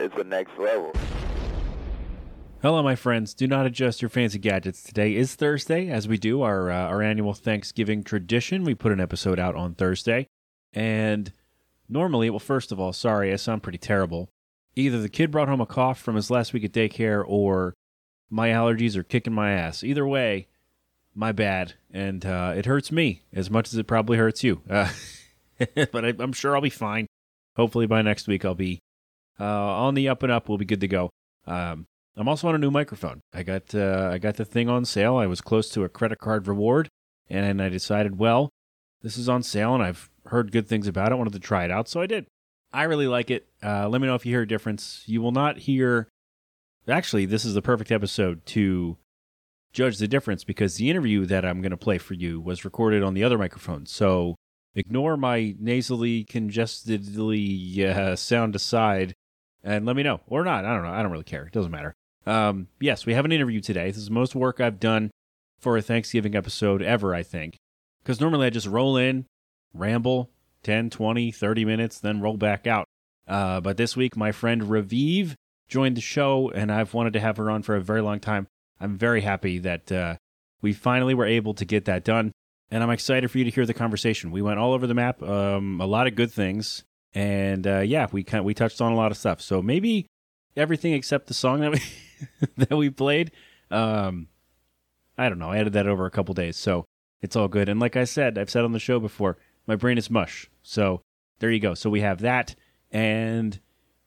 is the next level. Hello, my friends. Do not adjust your fancy gadgets. Today is Thursday, as we do our uh, our annual Thanksgiving tradition. We put an episode out on Thursday, and normally, well, first of all, sorry, I sound pretty terrible. Either the kid brought home a cough from his last week at daycare, or my allergies are kicking my ass. Either way, my bad, and uh, it hurts me as much as it probably hurts you. Uh, but I, I'm sure I'll be fine. Hopefully, by next week, I'll be uh, on the up and up. We'll be good to go. Um, I'm also on a new microphone. I got uh, I got the thing on sale. I was close to a credit card reward, and I decided, well, this is on sale, and I've heard good things about it. I wanted to try it out, so I did. I really like it. Uh, let me know if you hear a difference. You will not hear. Actually, this is the perfect episode to judge the difference because the interview that I'm going to play for you was recorded on the other microphone. So ignore my nasally, congestedly uh, sound aside and let me know or not. I don't know. I don't really care. It doesn't matter. Um, yes, we have an interview today. This is the most work I've done for a Thanksgiving episode ever, I think. Because normally I just roll in, ramble 10, 20, 30 minutes, then roll back out. Uh, but this week, my friend Ravive joined the show, and I've wanted to have her on for a very long time. I'm very happy that uh, we finally were able to get that done. And I'm excited for you to hear the conversation. We went all over the map, um, a lot of good things. And uh, yeah, we kind of, we touched on a lot of stuff. So maybe everything except the song that we that we played. Um, I don't know. I added that over a couple days, so it's all good. And like I said, I've said on the show before, my brain is mush. So there you go. So we have that, and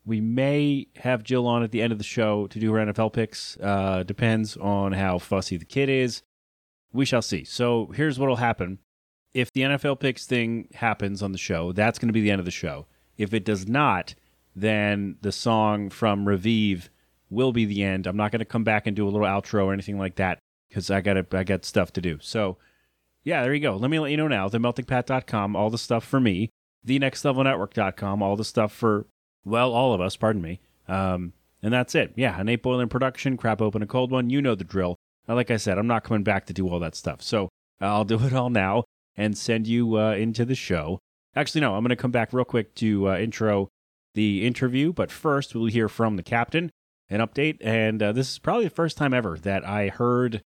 we may have Jill on at the end of the show to do her NFL picks. Uh, depends on how fussy the kid is. We shall see. So here's what'll happen. If the NFL picks thing happens on the show, that's going to be the end of the show. If it does not, then the song from Ravive will be the end. I'm not going to come back and do a little outro or anything like that because I got I got stuff to do. So, yeah, there you go. Let me let you know now. TheMeltingPat.com, all the stuff for me. TheNextLevelNetwork.com, all the stuff for well, all of us. Pardon me. Um, and that's it. Yeah, an eight production, crap open a cold one. You know the drill. Like I said, I'm not coming back to do all that stuff. So I'll do it all now and send you uh, into the show. Actually, no, I'm going to come back real quick to uh, intro the interview. But first, we'll hear from the captain, an update. And uh, this is probably the first time ever that I heard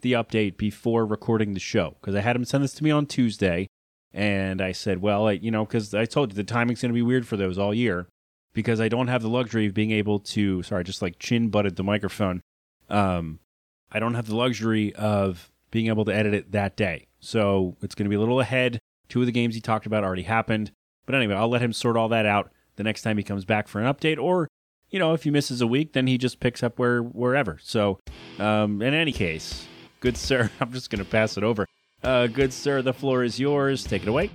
the update before recording the show because I had him send this to me on Tuesday. And I said, well, I, you know, because I told you the timing's going to be weird for those all year because I don't have the luxury of being able to, sorry, just like chin butted the microphone. Um, I don't have the luxury of being able to edit it that day. So it's going to be a little ahead. Two of the games he talked about already happened. But anyway, I'll let him sort all that out the next time he comes back for an update. Or, you know, if he misses a week, then he just picks up where wherever. So, um, in any case, good sir, I'm just going to pass it over. Uh, good sir, the floor is yours. Take it away.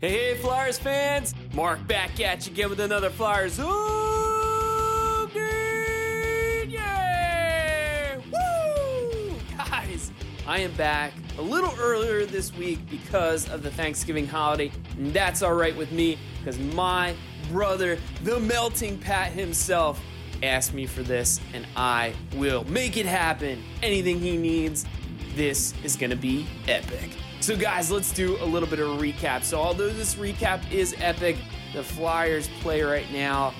Hey, hey, Flyers fans! Mark back at you again with another Flyers update! Yeah! Woo! Guys, I am back a little earlier this week because of the Thanksgiving holiday, and that's alright with me because my brother, the melting Pat himself, asked me for this, and I will make it happen. Anything he needs, this is gonna be epic. So, guys, let's do a little bit of a recap. So, although this recap is epic, the Flyers play right now,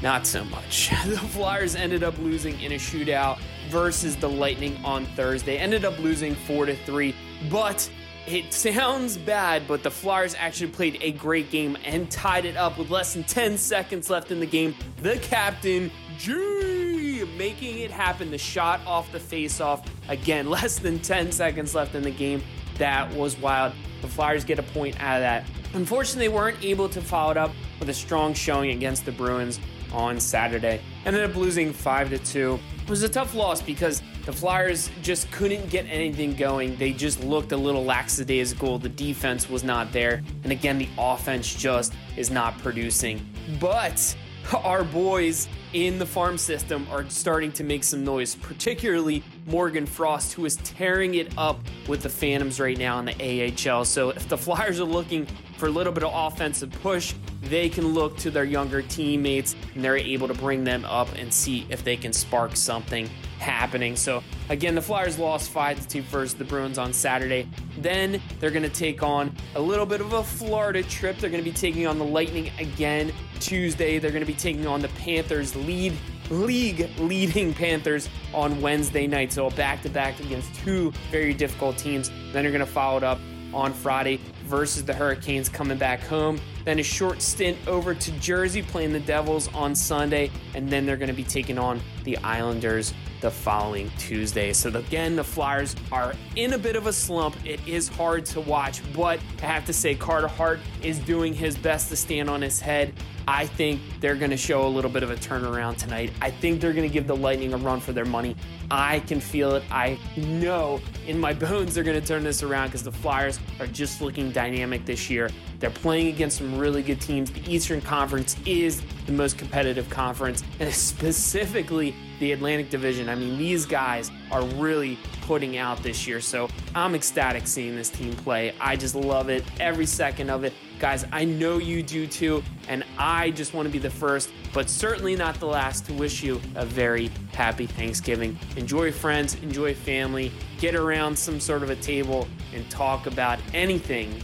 not so much. The Flyers ended up losing in a shootout versus the Lightning on Thursday. Ended up losing 4 to 3, but it sounds bad, but the Flyers actually played a great game and tied it up with less than 10 seconds left in the game. The captain, G, making it happen. The shot off the faceoff. Again, less than 10 seconds left in the game. That was wild. The Flyers get a point out of that. Unfortunately, they weren't able to follow it up with a strong showing against the Bruins on Saturday. Ended up losing 5 to 2. It was a tough loss because the Flyers just couldn't get anything going. They just looked a little lackadaisical. The defense was not there. And again, the offense just is not producing. But our boys in the farm system are starting to make some noise, particularly Morgan Frost, who is tearing it up with the Phantoms right now in the AHL. So if the Flyers are looking for a little bit of offensive push, they can look to their younger teammates and they're able to bring them up and see if they can spark something happening. So again, the Flyers lost 5 to 2 versus the Bruins on Saturday. Then they're going to take on a little bit of a Florida trip. They're going to be taking on the Lightning again Tuesday. They're going to be taking on the Panthers lead league leading Panthers on Wednesday night. So a back to back against two very difficult teams. Then you're going to follow it up on Friday versus the Hurricanes coming back home. Then a short stint over to Jersey playing the Devils on Sunday. And then they're going to be taking on the Islanders the following Tuesday. So again, the Flyers are in a bit of a slump. It is hard to watch, but I have to say Carter Hart is doing his best to stand on his head. I think they're going to show a little bit of a turnaround tonight. I think they're going to give the Lightning a run for their money. I can feel it. I know in my bones they're going to turn this around because the Flyers are just looking dynamic this year. They're playing against some really good teams. The Eastern Conference is the most competitive conference, and specifically the Atlantic Division. I mean, these guys are really putting out this year. So I'm ecstatic seeing this team play. I just love it, every second of it. Guys, I know you do too, and I just want to be the first, but certainly not the last, to wish you a very happy Thanksgiving. Enjoy friends, enjoy family, get around some sort of a table and talk about anything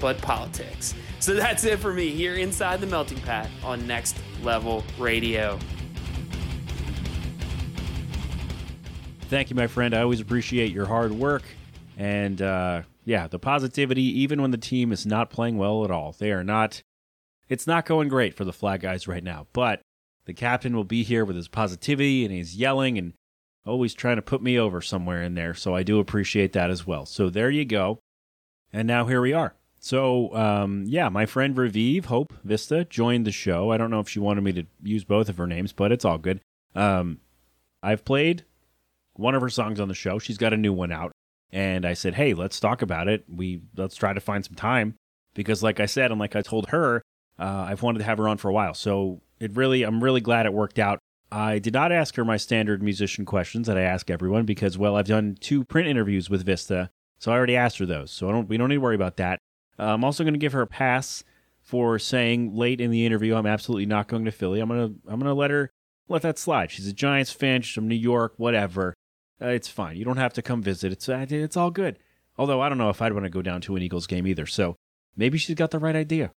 but politics. So that's it for me here inside the melting pot on Next Level Radio. Thank you, my friend. I always appreciate your hard work and uh, yeah, the positivity. Even when the team is not playing well at all, they are not. It's not going great for the flag guys right now. But the captain will be here with his positivity and he's yelling and always trying to put me over somewhere in there. So I do appreciate that as well. So there you go. And now here we are. So, um, yeah, my friend Revive Hope Vista joined the show. I don't know if she wanted me to use both of her names, but it's all good. Um, I've played one of her songs on the show. She's got a new one out. And I said, "Hey, let's talk about it. We let's try to find some time because like I said and like I told her, uh, I've wanted to have her on for a while. So, it really I'm really glad it worked out. I did not ask her my standard musician questions that I ask everyone because well, I've done two print interviews with Vista. So I already asked her those. So I don't we don't need to worry about that. Uh, I'm also going to give her a pass for saying late in the interview I'm absolutely not going to Philly. I'm to I'm to let her let that slide. She's a Giants fan, she's from New York, whatever. Uh, it's fine. You don't have to come visit. It's uh, it's all good. Although I don't know if I'd want to go down to an Eagles game either. So maybe she's got the right idea.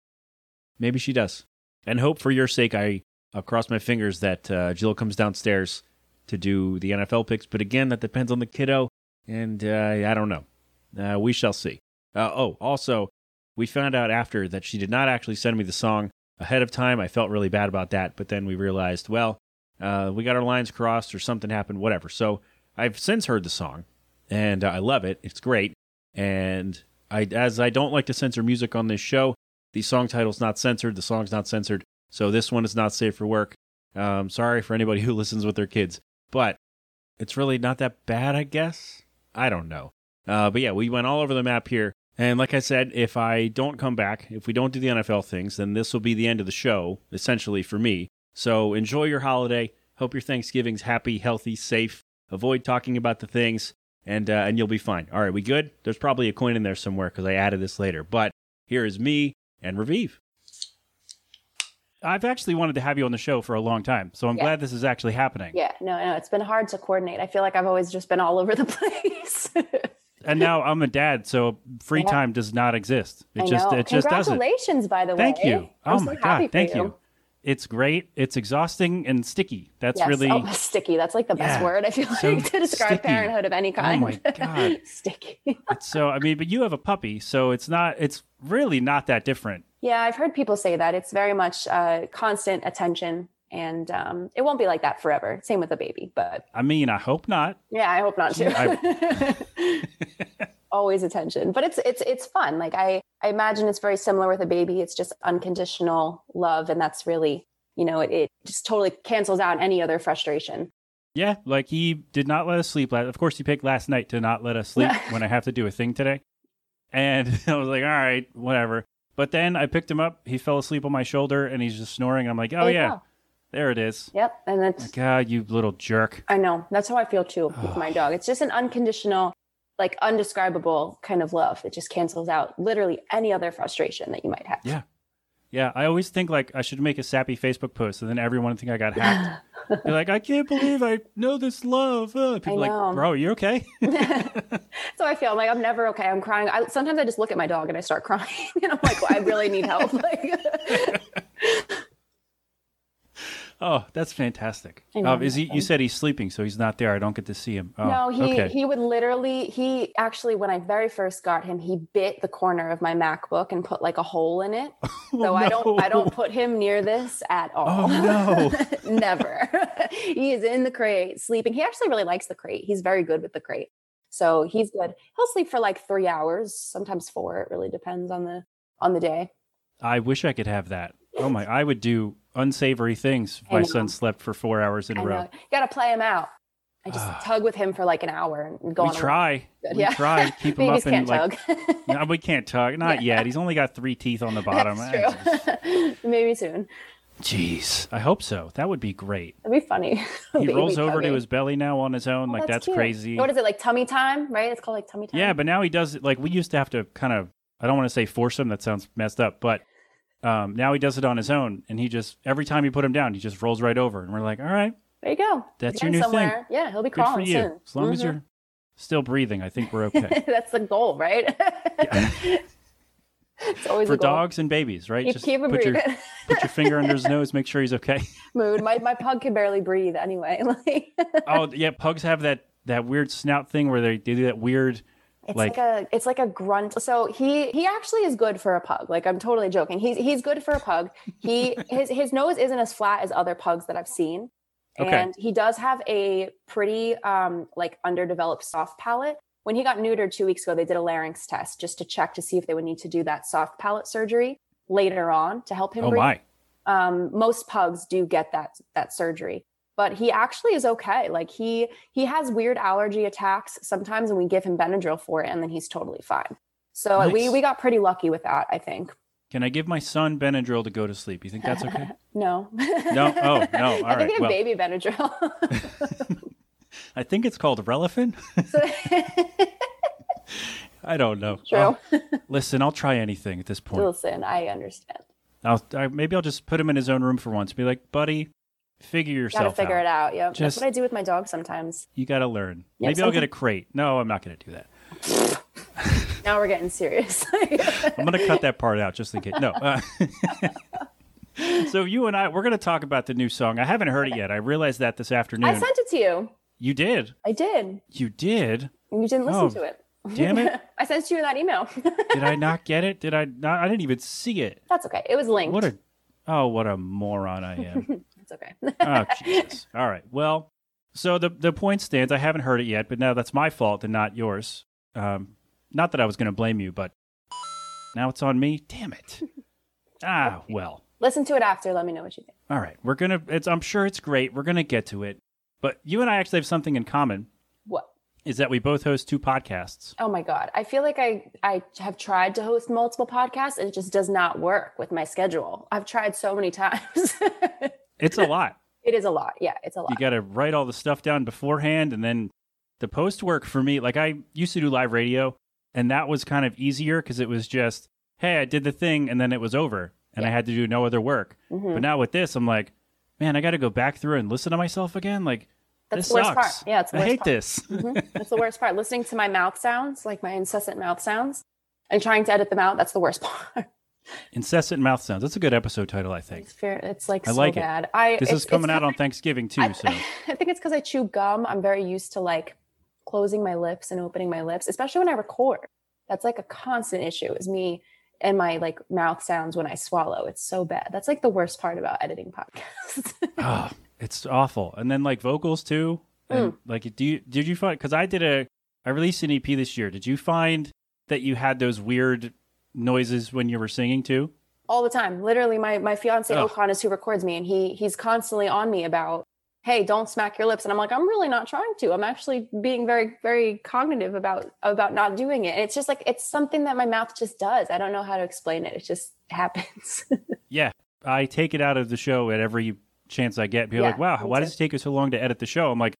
Maybe she does. And hope for your sake, I I'll cross my fingers that uh, Jill comes downstairs to do the NFL picks. But again, that depends on the kiddo, and uh, I don't know. Uh, we shall see. Uh, oh, also, we found out after that she did not actually send me the song ahead of time. I felt really bad about that, but then we realized, well, we got our lines crossed or something happened, whatever. So I've since heard the song, and I love it. It's great. And I, as I don't like to censor music on this show, the song title's not censored. The song's not censored. So this one is not safe for work. Um, sorry for anybody who listens with their kids, but it's really not that bad, I guess. I don't know. Uh, but yeah, we went all over the map here. And like I said, if I don't come back, if we don't do the NFL things, then this will be the end of the show, essentially for me. So enjoy your holiday. Hope your Thanksgiving's happy, healthy, safe. Avoid talking about the things, and uh, and you'll be fine. All right, we good? There's probably a coin in there somewhere because I added this later. But here is me and Ravive. I've actually wanted to have you on the show for a long time, so I'm Yeah. glad this is actually happening. Yeah, no, no, it's been hard to coordinate. I feel like I've always just been all over the place. And now I'm a dad, so free Yeah. time does not exist. It I just know. it just doesn't. Congratulations, by the way. Thank way. you. I'm oh so my happy god, for thank you. It's great. It's exhausting and sticky. That's yes. really oh, sticky. That's like the best Yeah. word I feel So like to describe sticky. parenthood of any kind. Oh my God. sticky. so I mean, but you have a puppy, so it's not it's really not that different. Yeah, I've heard people say that. It's very much uh, constant attention, and um, it won't be like that forever. Same with a baby, but I mean, I hope not. yeah, I hope not to. Always attention, but it's it's it's fun. Like I I imagine it's very similar with a baby. It's just unconditional love, and that's really you know it, it just totally cancels out any other frustration. Yeah, like he did not let us sleep last. Of course, he picked last night to not let us sleep when I have to do a thing today. And I was like, all right, whatever. But then I picked him up. He fell asleep on my shoulder and he's just snoring. I'm like, oh There yeah, go. There it is. Yep. And that's God, you little jerk. I know. That's how I feel too with my dog. It's just an unconditional, like undescribable kind of love that just cancels out literally any other frustration that you might have. Yeah. Yeah, I always think like I should make a sappy Facebook post, and then everyone would think I got hacked. Be like, I can't believe I know this love. Uh, people I like, know. bro, you okay? So I feel I'm like I'm never okay. I'm crying. I, sometimes I just look at my dog and I start crying, and I'm like, well, I really need help. Like, oh, that's fantastic. Um, is he? You said he's sleeping, so he's not there. I don't get to see him. Oh, no, he okay. he would literally he actually when I very first got him, he bit the corner of my MacBook and put like a hole in it. So I don't I Oh, don't put him near this at all. Oh, no. Never. he is in the crate sleeping. He actually really likes the crate. He's very good with the crate. So he's good. He'll sleep for like 3 hours, sometimes 4. It really depends on the on the day. I wish I could have that. Oh my! I would do unsavory things I my know. son slept for four hours in I a know. row. You got to play him out. I just ah. tug with him for like an hour and go We on try. We yeah. try. Keep him up and like. tug. No, we can't tug. Not yet. He's only got three teeth on the bottom. That's true. Maybe soon. Jeez, I hope so. That would be great. That'd be funny. He rolls over to his belly now on his own. Oh, like that's, cute. crazy. What is it like tummy time? Right? It's called like tummy time. Yeah, but now he does it like we used to have to kind of. I don't want to say force him. That sounds messed up. But um, now he does it on his own, and he just every time you put him down, he just rolls right over, and we're like, all right, there you go. That's He's your new thing. Yeah, he'll be good for crawling you. soon. As long as Mhm. you're still breathing, I think we're okay. That's the goal, right? it's always For dogs and babies, right? Just keep him put your put your finger under his nose, make sure he's okay. Mood. My my pug can barely breathe anyway. Oh yeah, pugs have that that weird snout thing where they, they do that weird. It's Like- like, a it's like a grunt. So he he actually is good for a pug. Like I'm totally joking. He's he's good for a pug. He his his nose isn't as flat as other pugs that I've seen. Okay. And he does have a pretty um like underdeveloped soft palate. When he got neutered 2 weeks ago, they did a larynx test just to check to see if they would need to do that soft palate surgery later on to help him Oh breathe. my! um, most pugs do get that that surgery but he actually is okay like he he has weird allergy attacks sometimes and we give him benadryl for it and then he's totally fine so uh, we Nice. we got pretty lucky with that i think Can I give my son Benadryl to go to sleep? You think that's okay? no No? Oh, no. All i right, think we have well. baby benadryl I think it's called. So- I don't know. True. Oh, listen, I'll try anything at this point. listen i understand I'll I, maybe I'll just put him in his own room for once. Be like, buddy, figure yourself. gotta figure out. it out yeah that's what i do with my dog sometimes You got to learn. Yeah, maybe I'll get a crate. No, I'm not going to do that. now we're getting serious I'm going to cut that part out just in case. No. Uh, so you and I, we're going to talk about the new song. I haven't heard it yet. I realized that this afternoon. i sent it to you you did. i did You did. you didn't listen Oh, to it damn it. i sent you that email Did I not get it? Did I not? I didn't even see it. that's okay it was linked What a oh, what a moron I am. Okay oh Jesus! All right. Well, so the the point stands. I haven't heard it yet, but now that's my fault and not yours. Um, not that I was going to blame you, but now it's on me. Damn it! Ah, well. listen to it after let me know what you think All right. We're gonna. It's. I'm sure it's great. We're gonna get to it. But you and I actually have something in common. what Is that we both host two podcasts. Oh my god. I feel like I I have tried to host multiple podcasts and it just does not work with my schedule. I've tried so many times. It's a lot. it is a lot. Yeah, it's a lot. you got to write all the stuff down beforehand and then the post work for me like i used to do live radio and that was kind of easier because it was just hey i did the thing and then it was over and i had to do no other work Mhm. but now with this i'm like man i got to go back through and listen to myself again like That's this the worst sucks part. Yeah, it's the i worst hate part. this Mhm. That's the worst part. Listening to my mouth sounds, like my incessant mouth sounds, and trying to edit them out, that's the worst part. Incessant mouth sounds that's a good episode title i think It's fair. It's like I so like it. bad. I this is coming out on thanksgiving too I, so I think it's because I chew gum. I'm very used to like closing my lips and opening my lips, especially when I record. That's like a constant issue. Is me and my like mouth sounds when I swallow. It's so bad. That's like the worst part about editing podcasts. oh, it's awful. And then like vocals too. And mm. like, do you did you find? Because I did a, I released an EP this year. Did you find that you had those weird noises when you were singing too? All the time. Literally, my my fiance. Okan is who records me, and he he's constantly on me about, hey, don't smack your lips. And I'm like, I'm really not trying to. I'm actually being very very cognitive about about not doing it. And it's just like it's something that my mouth just does. I don't know how to explain it. It just happens. Yeah, I take it out of the show at every chance I get. People Yeah, like, wow, why too. does it take you so long to edit the show? I'm like,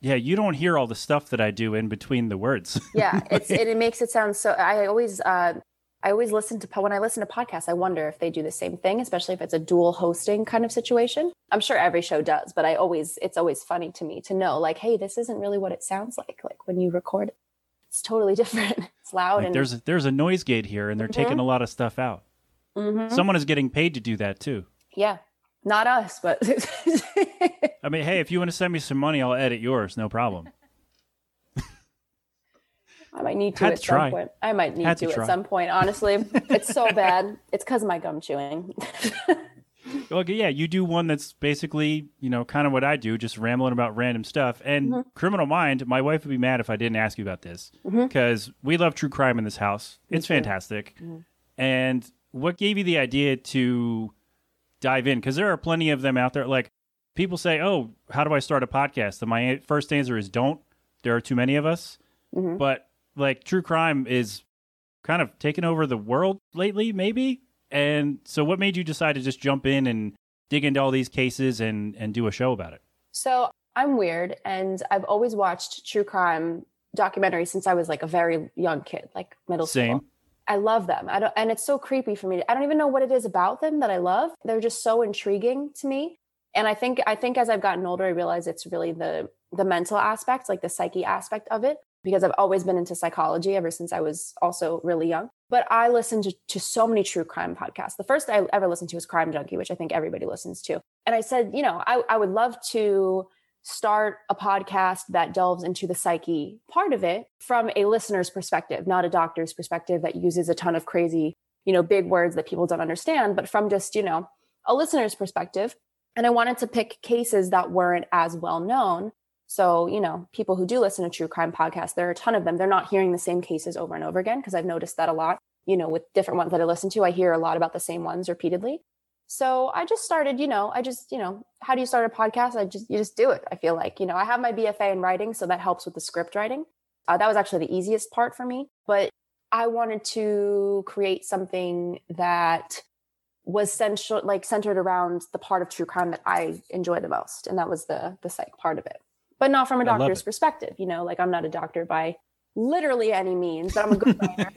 yeah, you don't hear all the stuff that I do in between the words. yeah it's it, it makes it sound so i always uh i always listen to when i listen to podcasts i wonder if they do the same thing especially if it's a dual hosting kind of situation i'm sure every show does but i always it's always funny to me to know like hey this isn't really what it sounds like like when you record it it's totally different it's loud Like, and there's a, there's a noise gate here, and they're taking a lot of stuff out. Mhm. Someone is getting paid to do that too. yeah not us but I mean, hey, if you want to send me some money, I'll edit yours, no problem. i might need to Had at to some try. point i might need Had to, to at some point honestly it's so bad it's because of my gum chewing Well, yeah, you do one that's basically, you know, kind of what I do, just rambling about random stuff. And Mm-hmm. Criminal Mind, my wife would be mad if I didn't ask you about this because we love true crime in this house. It's fantastic. Mm-hmm. And what gave you the idea to dive in? Because there are plenty of them out there. Like people say, "Oh, how do I start a podcast?" And my first answer is, "Don't." There are too many of us. Mm-hmm. But like true crime is kind of taken over the world lately, maybe. And so, what made you decide to just jump in and dig into all these cases and and do a show about it? So I'm weird, and I've always watched true crime documentaries since I was like a very young kid, like middle Same. school. I love them. I don't, and it's so creepy for me. I don't even know what it is about them that I love. They're just so intriguing to me. And I think, I think as I've gotten older, I realize it's really the the mental aspect, like the psyche aspect of it, because I've always been into psychology ever since I was also really young. But I listened to, to so many true crime podcasts. The first I ever listened to was Crime Junkie, which I think everybody listens to. And I said, you know, I, I would love to start a podcast that delves into the psyche part of it from a listener's perspective, not a doctor's perspective that uses a ton of crazy, you know, big words that people don't understand, but from just, you know, a listener's perspective. And I wanted to pick cases that weren't as well known. So, you know, people who do listen to true crime podcasts, there are a ton of them. They're not hearing the same cases over and over again because I've noticed that a lot. You know, with different ones that I listen to, I hear a lot about the same ones repeatedly. So I just started, you know, I just, you know, how do you start a podcast? I just, you just do it. I feel like, you know, I have my BFA in writing, so that helps with the script writing. Uh, that was actually the easiest part for me. But I wanted to create something that was central, like centered around the part of true crime that I enjoy the most, and that was the the psych part of it. But not from a doctor's perspective, you know, like I'm not a doctor by literally any means, but I'm a good writer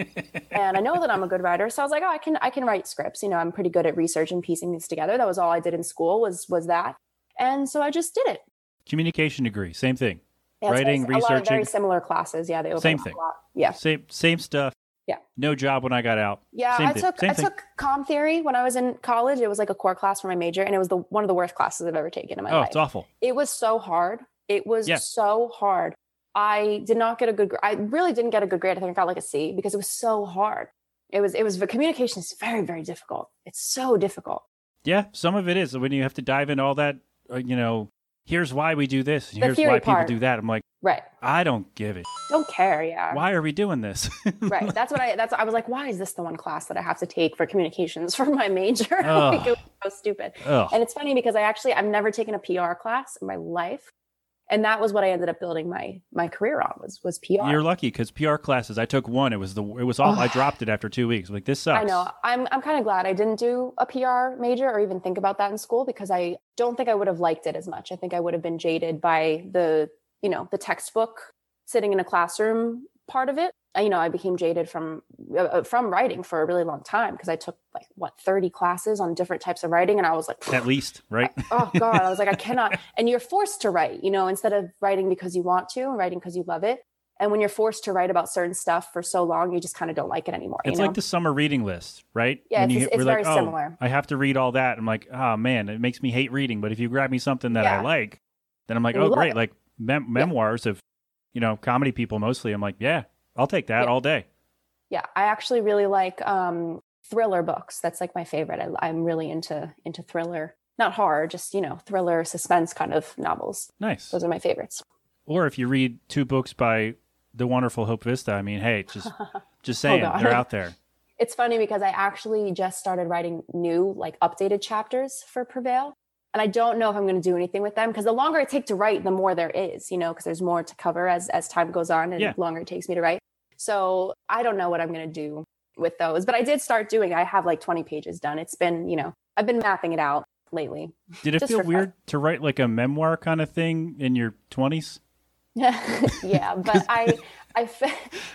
and I know that I'm a good writer. So I was like, oh, I can I can write scripts. You know, I'm pretty good at research and piecing these together. That was all I did in school was was that, and so I just did it. Communication degree, same thing. Yeah, Writing, very- a lot of very similar classes. Yeah, they Same thing. A lot. Yeah, Same same stuff. Yeah. No job when I got out. yeah. Same I took I thing. took com theory when I was in college. It was like a core class for my major, and it was the one of the worst classes I've ever taken in my Oh, life. Oh, it's awful. It was so hard. It was Yeah. so hard. I did not get a good. I really didn't get a good grade. I think I got like a C because it was so hard. It was. It was. The communication is very, very difficult. It's so difficult. Yeah, some of it is when you have to dive into all that. Uh, you know, here's why we do this. Here's why people do that. I'm like, Right. I don't give it. Don't care. Yeah. Why are we doing this? right. That's what I. That's. I was like, why is this the one class that I have to take for communications for my major? Like, it was so stupid. Ugh. And it's funny because I actually I've never taken a PR class in my life, and that was what I ended up building my my career on was was PR. You're lucky because PR classes. I took one. It was the. It was all. I dropped it after two weeks. Like this sucks. I know. I'm I'm kind of glad I didn't do a PR major or even think about that in school because I don't think I would have liked it as much. I think I would have been jaded by the, you know, the textbook sitting in a classroom part of it. You know, I became jaded from uh, from writing for a really long time because I took like what 30 classes on different types of writing and I was like At least, right? oh god i was like i cannot and you're forced to write you know instead of writing because you want to and writing because you love it and when you're forced to write about certain stuff for so long you just kind of don't like it anymore It's you know like the summer reading list, right? Yeah, When it's- you, it's very like, oh, similar. I have to read all that. I'm like, oh man, it makes me hate reading. But if you grab me something that I like, then I'm like, And oh great, it. like mem- memoirs of, you know, comedy people mostly. I'm like, yeah, I'll take that Yeah. all day. yeah i actually really like um thriller books that's like my favorite I, i'm really into into thriller not horror just you know thriller suspense kind of novels Nice. those are my favorites Or if you read two books by the wonderful Hope Vista, I mean, hey, just just saying, Oh, they're out there. it's funny because I actually just started writing new, like updated chapters for Prevail. And I don't know if I'm going to do anything with them because the longer I take to write, the more there is, you know, because there's more to cover as as time goes on and Yeah. longer it takes me to write. So I don't know what I'm going to do with those, but I did start doing. I have like 20 pages done. It's been, you know, I've been mapping it out lately. Did it feel for fun. weird to write like a memoir kind of thing in your 20s? yeah, but I I fe-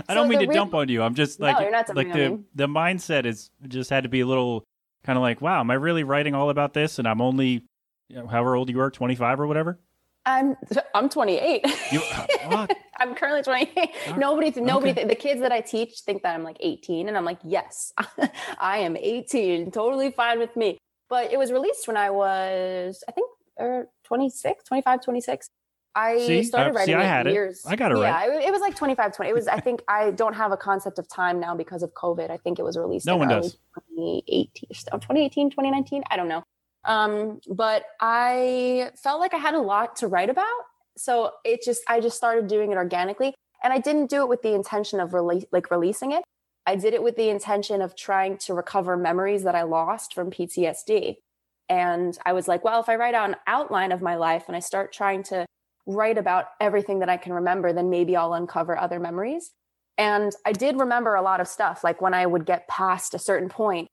I don't mean to real- dump on you. I'm just No, like you're not like the the mindset is just had to be a little kind of like, wow, am I really writing all about this? And I'm only you know, however old you are, 25 or whatever. I'm I'm 28. You what? I'm currently 28. Nobody, nobody, the kids that I teach think that I'm like 18, and I'm like, yes, I am 18. Totally fine with me. But it was released when I was, I think, er, 26, 25, 26. I See? started Uh, see, I it had it. years. I got it yeah, right. it, it was like 25, 20. It was, I think, I don't have a concept of time now because of COVID. I think it was released No in one does. 2018, oh, 2018, 2019. I don't know. Um, but I felt like I had a lot to write about. So it just, I just started doing it organically. And I didn't do it with the intention of release, like releasing it. I did it with the intention of trying to recover memories that I lost from PTSD. And I was like, well, if I write out an outline of my life and I start trying to write about everything that I can remember, then maybe I'll uncover other memories. And I did remember a lot of stuff. Like when I would get past a certain point,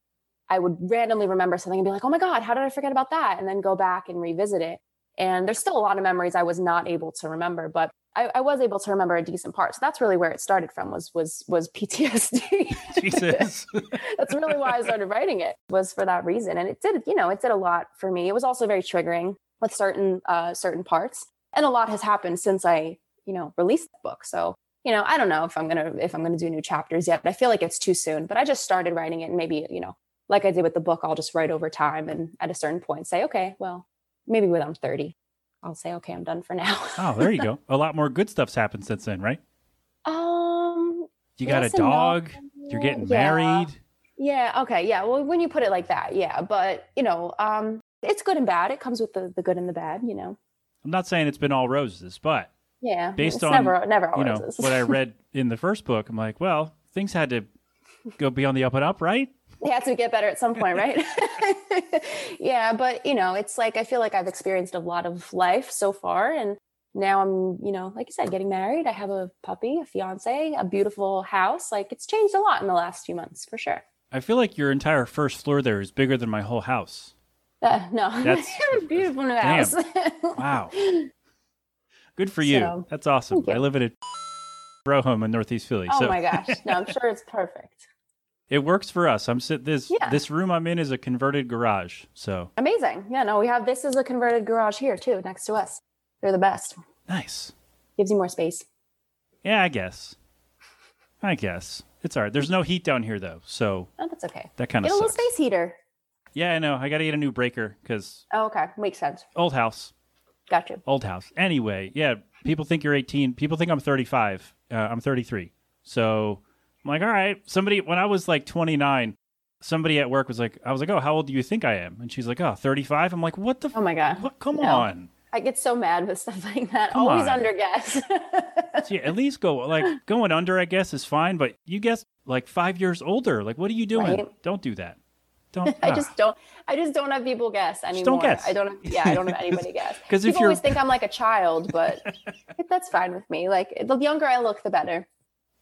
I would randomly remember something and be like, oh my God, how did I forget about that? And then go back and revisit it. And there's still a lot of memories I was not able to remember, but I, I was able to remember a decent part. So that's really where it started from was was was PTSD. Jesus. that's really why I started writing it was for that reason. And it did, you know, it did a lot for me. It was also very triggering with certain uh certain parts. And a lot has happened since I, you know, released the book. So, you know, I don't know if I'm gonna if I'm gonna do new chapters yet. But I feel like it's too soon. But I just started writing it and maybe, you know, like I did with the book, I'll just write over time and at a certain point say, okay, well, maybe when I'm 30, I'll say, okay, I'm done for now. oh, there you go. A lot more good stuff's happened since then, right? um You got yes a and no. dog. You're getting Yeah. married. Yeah. Okay. Yeah. Well, when you put it like that, yeah. But you know, um, it's good and bad. It comes with the the good and the bad. You know. I'm not saying it's been all roses, but Yeah. Based on, never never all you know roses. what I read in the first book, I'm like, well, things had to go be on the up and up, right? They have to get better at some point, right? yeah. But you know, it's like I feel like I've experienced a lot of life so far, and now I'm, you know, like you said, getting married. I have a puppy, a fiance, a beautiful house. Like it's changed a lot in the last few months, for sure. I feel like your entire first floor there is bigger than my whole house. Uh, no, That's- a beautiful new house. Wow. Good for you. So, That's awesome. you. I live in a row home in Northeast Philly. oh so my gosh! No, I'm sure it's perfect. It works for us. I'm sit this Yeah. this room I'm in is a converted garage. So Amazing. Yeah, no, we have this is a converted garage here too, next to us. They're the best. nice. Gives you more space. Yeah, I guess. I guess. It's all right. There's no heat down here though, so Oh, that's okay. that kind Get of a little space heater. Yeah, I know. I got to get a new breaker cuz Oh, okay. Makes sense. old house. Gotcha. Old house. Anyway, yeah, people think you're 18. People think I'm 35. Uh, I'm 33. So I'm like, all right. Somebody, when I was like 29, somebody at work was like, I was like, oh, how old do you think I am? And she's like, oh, 35. I'm like, what the? Oh my god. What? Come No. on. I get so mad with stuff like that. Come Always on. under guess. See, at least go like going under, I guess, is fine. But you guess like five years older. Like, what are you doing? Right. Don't do that. Don't. I ah. just don't. I just don't have people guess anymore. don't guess. I don't. Have, yeah, I don't have anybody guess. 'Cause if people always think I'm like a child, but that's fine with me. Like the younger I look, the better.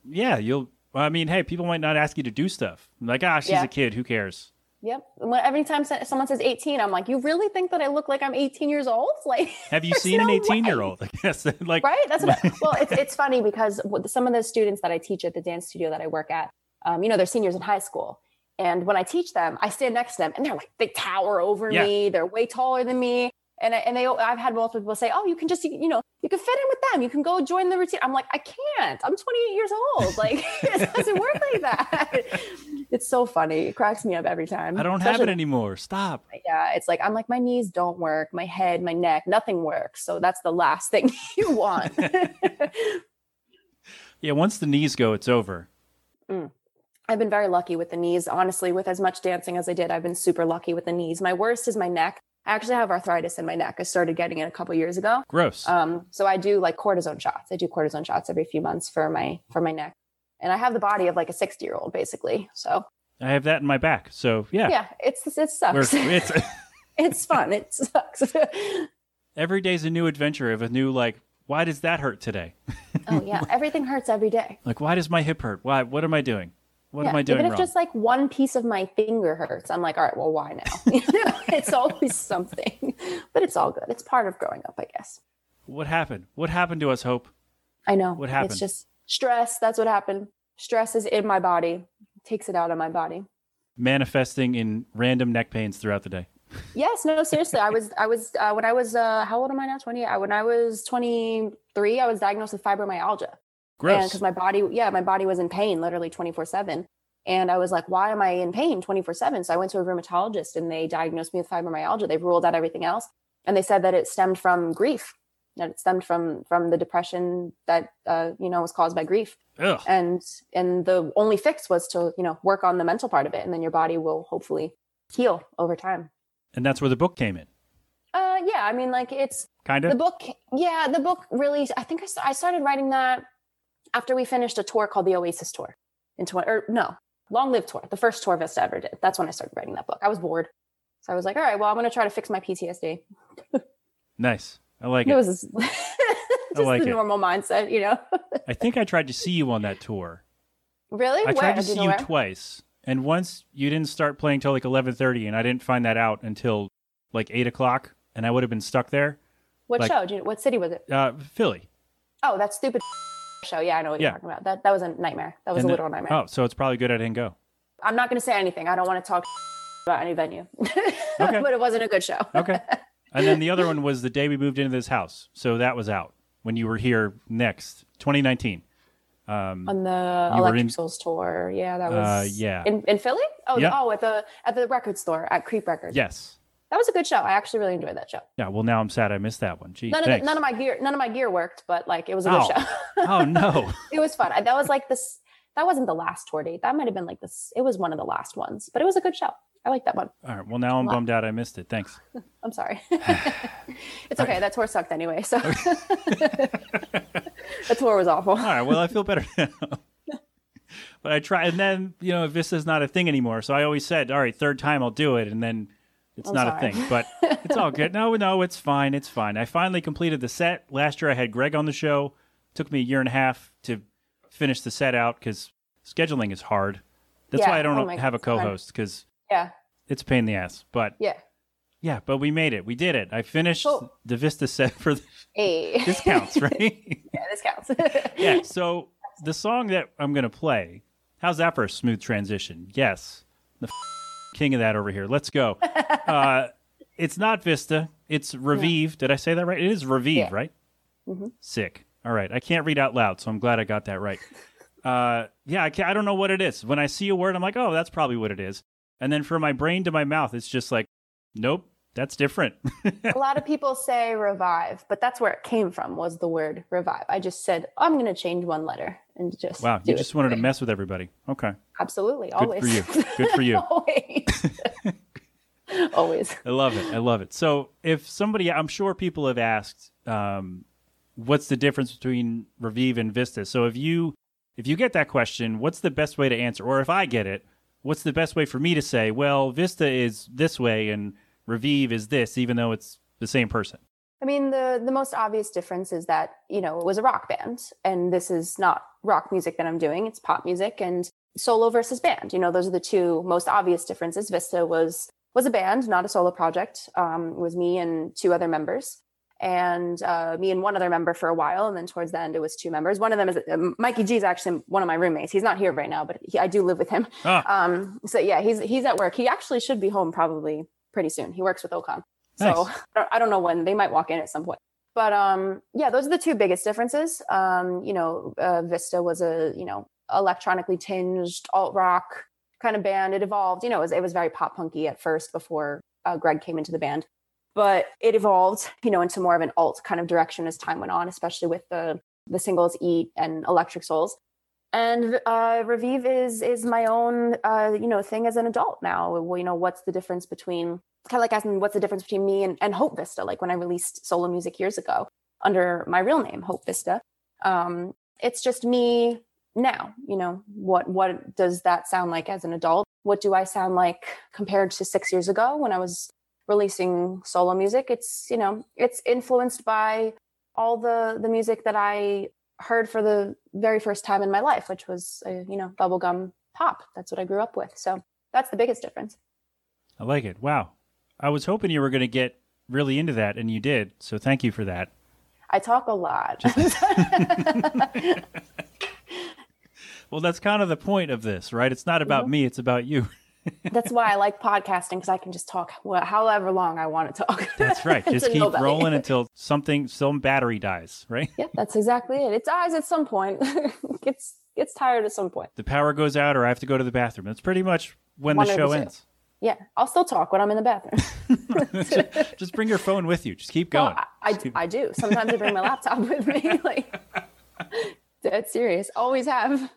yeah, you'll. I mean, hey, people might not ask you to do stuff. Like, ah, she's Yeah. a kid. Who cares? Yep. Every time someone says 18, I'm like, you really think that I look like I'm 18 years old? Like, Have you seen no an 18 year old? I guess. like, right that's what well it's, it's funny because some of the students that i teach at the dance studio that i work at um, you know they're seniors in high school and when i teach them i stand next to them and they're like they tower over Yeah. me they're way taller than me and I, and they i've had multiple people say oh you can just you know you can fit in with them you can go join the routine i'm like i can't i'm 28 years old like it doesn't work like that it's so funny it cracks me up every time I don't have it anymore. Stop. yeah it's like i'm like my knees don't work my head my neck nothing works so that's the last thing you want Yeah, once the knees go, it's over. Mm. I've been very lucky with the knees. Honestly, with as much dancing as I did, I've been super lucky with the knees. My worst is my neck. I actually have arthritis in my neck. I started getting it a couple years ago. Gross. Um, so I do like cortisone shots. I do cortisone shots every few months for my for my neck. And I have the body of like a 60 year old basically. So I have that in my back. So yeah, yeah, it's it We're- sucks. it's it's fun. It sucks. every day's a new adventure of a new like. Why does that hurt today? oh yeah, everything hurts every day. Like, why does my hip hurt? Why? What am I doing? What am I doing Even if wrong? just like one piece of my finger hurts, I'm like, all right, well, why now? It's always something, but it's all good. It's part of growing up, I guess. What happened? What happened to us, Hope? I know. What happened? It's just stress. That's what happened. Stress is in my body, takes it out of my body. Manifesting in random neck pains throughout the day. Yes, no, seriously. I was, I was, uh, when I was, uh, how old am I now? 20. I, when I was 23, I was diagnosed with fibromyalgia. Gross. because my body yeah my body was in pain literally 24 7 and i was like why am i in pain 24 7 so i went to a rheumatologist and they diagnosed me with fibromyalgia. They ruled out everything else. And they said that it stemmed from grief that it stemmed from from the depression that uh, you know was caused by grief. Ugh. and and the only fix was to you know work on the mental part of it. And then your body will hopefully heal over time. And that's where the book came in. uh yeah i mean like it's Kind of the book yeah the book really i think I, I started writing that after we finished a tour called the oasis tour in 20 or no long live tour the first tour vista ever did that's when i started writing that book i was bored so i was like all right well i'm going to try to fix my ptsd Nice. I like it it. was just, just like the it. normal mindset you know I think I tried to see you on that tour. really I Where? tried to Do you see you where? twice, and once you didn't start playing till like eleven thirty, and I didn't find that out until like eight o'clock, and I would have been stuck there. what like- show you, what city was it Uh, Philly. oh that's stupid show yeah i know what Yeah. you're talking about that that was a nightmare that was And a literal nightmare Oh, so it's probably good I didn't go. i'm not going to say anything i don't want to talk about any venue Okay. but it wasn't a good show Okay. and then the other one was the day we moved into this house, so that was out when you were here next, 2019. Um, on the Electric in- Souls tour. Yeah, that Uh, was yeah. in, in Philly. Oh, Yeah. oh, at the at the record store at Creep Records. yes. That was a good show. I actually really enjoyed that show. Yeah. Well, now I'm sad I missed that one. Gee, None of the, none of my gear none of my gear worked, but like it was a good Oh. show. oh no. it was fun. I, that was like this. That wasn't the last tour date. That might have been like this. It was one of the last ones, but it was a good show. I like that one. All right. Well, now I'm bummed out I missed it. Thanks. I'm sorry. it's okay. That tour sucked anyway. So that tour was awful. All right. Well, I feel better now. but I try, and then you know, Vista's not a thing anymore. So I always said, all right, third time I'll do it, and then it's I'm not sorry. a thing. But it's all good. No, no, it's fine. It's fine. I finally completed the set last year. I had Greg on the show. took me a year and a half to finish the set out because scheduling is hard. That's Yeah. why I don't Oh have a co-host because Yeah. it's a pain in the ass. But Yeah. yeah, but we made it. We did it. I finished Cool. the Vista set for the, Hey. this counts, right? yeah, this counts. yeah. So the song that I'm gonna play, how's that for a smooth transition? Yes, the f- king of that over here. Let's go. Uh, it's not Vista. It's Ravive. Did I say that right? It is Ravive, Yeah. right? Mhm. Sick. All right. I can't read out loud, so I'm glad I got that right. Uh, yeah, I, can't, I don't know what it is. When I see a word, I'm like, oh, that's probably what it is. And then from my brain to my mouth, it's just like, nope, that's different. a lot of people say revive, but that's where it came from was the word revive. I just said, oh, I'm going to change one letter and just wow, you just wanted to mess with everybody. Okay. Absolutely. Good always. for you. Good for you. always. always. I love it. I love it. So if somebody, I'm sure people have asked, um, what's the difference between Revive and Vista? So if you if you get that question, what's the best way to answer? Or if I get it, what's the best way for me to say, well, Vista is this way and Ravive is this, even though it's the same person? I mean, the the most obvious difference is that you know it was a rock band, and this is not rock music that I'm doing. It's pop music and solo versus band. You know, those are the two most obvious differences. Vista was was a band, not a solo project. Um, it was me and two other members, and uh, me and one other member for a while, and then towards the end it was two members. One of them is um, Mikey G is actually one of my roommates. He's not here right now, but he, I do live with him. Ah, Um, so yeah, he's he's at work. He actually should be home probably pretty soon. He works with Ocon. So Nice. I don't- I don't know when they might walk in at some point. But um, yeah, those are the two biggest differences. Um, you know, uh, Vista was a you know electronically tinged alt rock kind of band. It evolved. You know, it was, it was very pop punky at first before uh, Greg came into the band, but it evolved you know into more of an alt kind of direction as time went on, especially with the the singles "Eat" and "Electric Souls." And uh, Ravive is is my own uh, you know thing as an adult now. Well, you know, what's the difference between kind of like asking what's the difference between me and, and Hope Vista? Like when I released solo music years ago under my real name, Hope Vista. Um, it's just me now. You know, what what does that sound like as an adult? What do I sound like compared to six years ago when I was releasing solo music? It's you know, it's influenced by all the the music that I heard for the very first time in my life, which was uh, you know bubblegum pop. That's what I grew up with. So that's the biggest difference. I like it. Wow. I was hoping you were going to get really into that, and you did. So thank you for that. I talk a lot. well, that's kind of the point of this, right? It's not about mm-hmm. me, it's about you. That's why I like podcasting because I can just talk however long I want to talk. That's right. Just keep nobody. rolling until something, some battery dies, right? Yeah, that's exactly it. It dies at some point. gets gets tired at some point. The power goes out, or I have to go to the bathroom. That's pretty much when the show ends. Yeah, I'll still talk when I'm in the bathroom. just, bring your phone with you. Just keep going. I, I, keep... I, do. Sometimes I bring my laptop with me. Like, dead serious. Always have.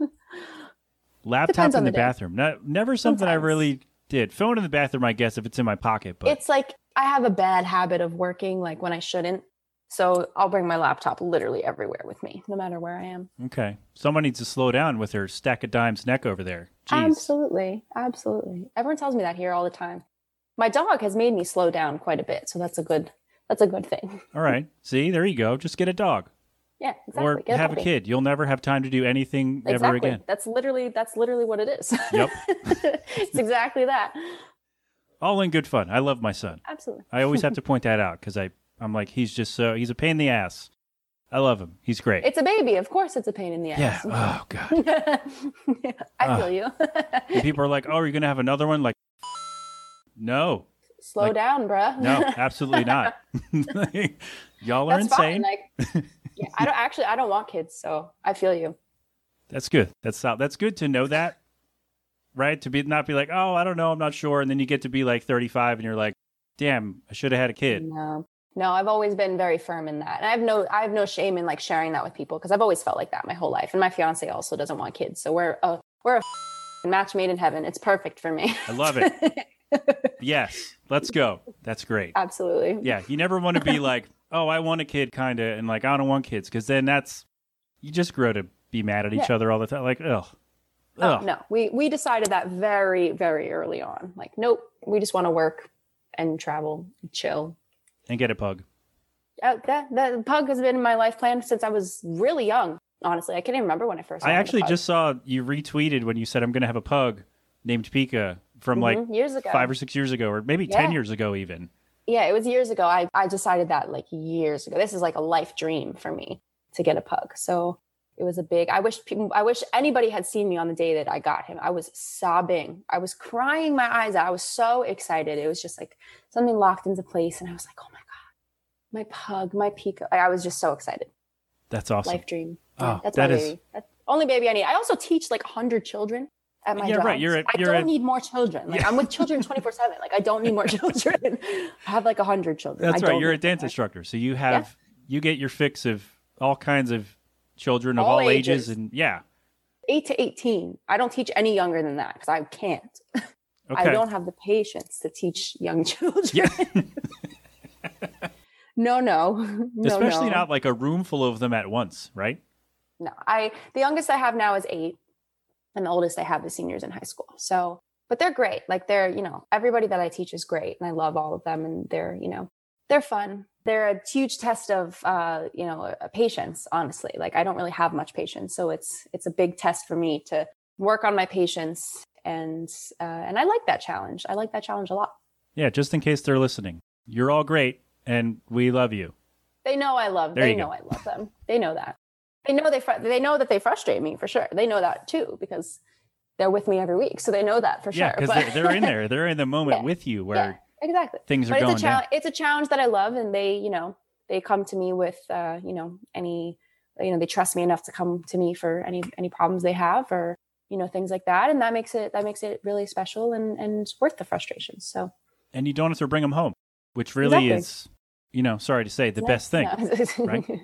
Laptop in the, bathroom. No, never something Sometimes. I really did. Phone in the bathroom, I guess, if it's in my pocket. But it's like I have a bad habit of working like when I shouldn't. So I'll bring my laptop literally everywhere with me, no matter where I am. Okay. Someone needs to slow down with her stack of dimes neck over there. Jeez. Absolutely. Absolutely. Everyone tells me that here all the time. My dog has made me slow down quite a bit, so that's a good that's a good thing. All right. See, there you go. Just get a dog. Yeah, exactly. Or get have a, a kid. You'll never have time to do anything exactly. ever again. That's literally that's literally what it is. Yep. it's exactly that. All in good fun. I love my son. Absolutely. I always have to point that out because I I'm like, he's just so he's a pain in the ass. I love him. He's great. It's a baby. Of course, it's a pain in the ass. Yeah. Oh God. I feel ah. you. and people are like, "Oh, are you gonna have another one?" Like, no. Slow like, down, bruh. no, absolutely not. Y'all are That's insane. Fine. Like, yeah, I don't actually. I don't want kids, so I feel you. That's good. That's that's good to know that, right? To be not be like, oh, I don't know, I'm not sure, and then you get to be like 35, and you're like, damn, I should have had a kid. No, no, I've always been very firm in that. And I have no I have no shame in like sharing that with people because I've always felt like that my whole life. And my fiance also doesn't want kids. So we're a we're a match made in heaven. It's perfect for me. I love it. yes. Let's go. That's great. Absolutely. Yeah, you never want to be like, "Oh, I want a kid," kind of, and like, "I don't want kids," because then that's you just grow to be mad at each yeah. other all the time. Like, ugh. Oh, no, we we decided that very very early on. Like, nope, we just want to work and travel, chill, and get a pug. Uh, that that pug has been in my life plan since I was really young. Honestly, I can't even remember when I first. I actually just saw you retweeted when you said I'm going to have a pug named Pika from mm-hmm. like years ago, five or six years ago, or maybe yeah. ten years ago, even. Yeah, it was years ago. I I decided that like years ago. This is like a life dream for me to get a pug. So it was a big. I wish people. I wish anybody had seen me on the day that I got him. I was sobbing. I was crying my eyes out. I was so excited. It was just like something locked into place, and I was like, oh my God, my pug, my Pico. I was just so excited. That's awesome. Life dream. Oh, that's that my is... baby. That's only baby I need. I also teach like 100 children at my yeah, job. right. You're a, you're I don't a... need more children. Like yeah. I'm with children 24 seven. Like I don't need more children. I have like a 100 children. That's right. You're a dance more. instructor. So you have, yeah. you get your fix of all kinds of children of all, all ages. ages. And yeah. Eight to 18. I don't teach any younger than that because I can't. Okay. I don't have the patience to teach young children. Yeah. No, no, no Especially no. not like a room full of them at once, right? No, I the youngest I have now is eight, and the oldest I have is seniors in high school. So, but they're great. Like they're, you know, everybody that I teach is great, and I love all of them, and they're, you know, they're fun. They're a huge test of, uh, you know, patience. Honestly, like I don't really have much patience, so it's it's a big test for me to work on my patience, and uh, and I like that challenge. I like that challenge a lot. Yeah, just in case they're listening, you're all great and we love you. They know I love. There they know go. I love them. They know that. They know they fr- they know that they frustrate me for sure. They know that too because they're with me every week, so they know that for yeah, sure. because they're, they're in there. They're in the moment yeah, with you where yeah, exactly things but are it's going a challenge. down. It's a challenge that I love, and they you know they come to me with uh, you know any you know they trust me enough to come to me for any any problems they have or you know things like that, and that makes it that makes it really special and and worth the frustration. So and you don't have to bring them home, which really exactly. is you know, sorry to say, the yeah, best thing, right?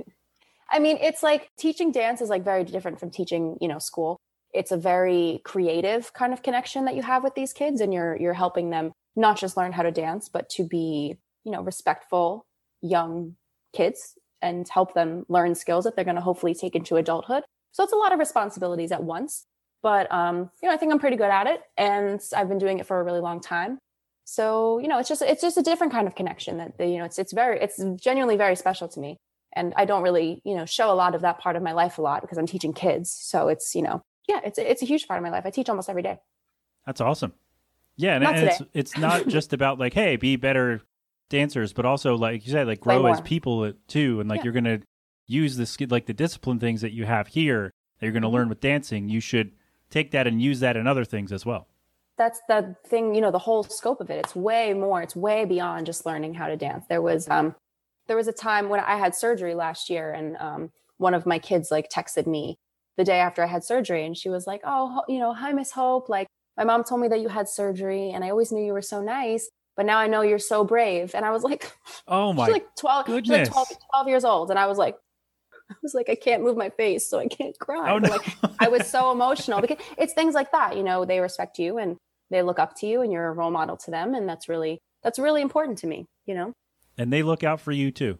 I mean, it's like teaching dance is like very different from teaching, you know, school. It's a very creative kind of connection that you have with these kids, and you're you're helping them not just learn how to dance, but to be, you know, respectful young kids and help them learn skills that they're going to hopefully take into adulthood. So it's a lot of responsibilities at once. But um, you know, I think I'm pretty good at it, and I've been doing it for a really long time so you know it's just it's just a different kind of connection that you know it's it's very it's genuinely very special to me and i don't really you know show a lot of that part of my life a lot because i'm teaching kids so it's you know yeah, it's it's a huge part of my life. I teach almost every day. That's awesome. Yeah, and, and it's it's not just about like, hey, be better dancers, but also like you said, like grow as people too, and like Yeah. you're gonna use the skill, like the discipline things that you have here that you're gonna Mm-hmm. learn with dancing. You should take that and use that in other things as well. that's the thing you know the whole scope of it it's way more it's way beyond just learning how to dance there was um there was a time when i had surgery last year and um one of my kids like texted me the day after i had surgery and she was like oh you know hi miss hope like my mom told me that you had surgery and i always knew you were so nice but now i know you're so brave and i was like Oh my! she's like 12 she's like 12, 12 years old and i was like i was like i can't move my face so i can't cry oh no! like I was so emotional because it's things like that. You know, they respect you and they look up to you, and you're a role model to them, and that's really that's really important to me. You know, and they look out for you too.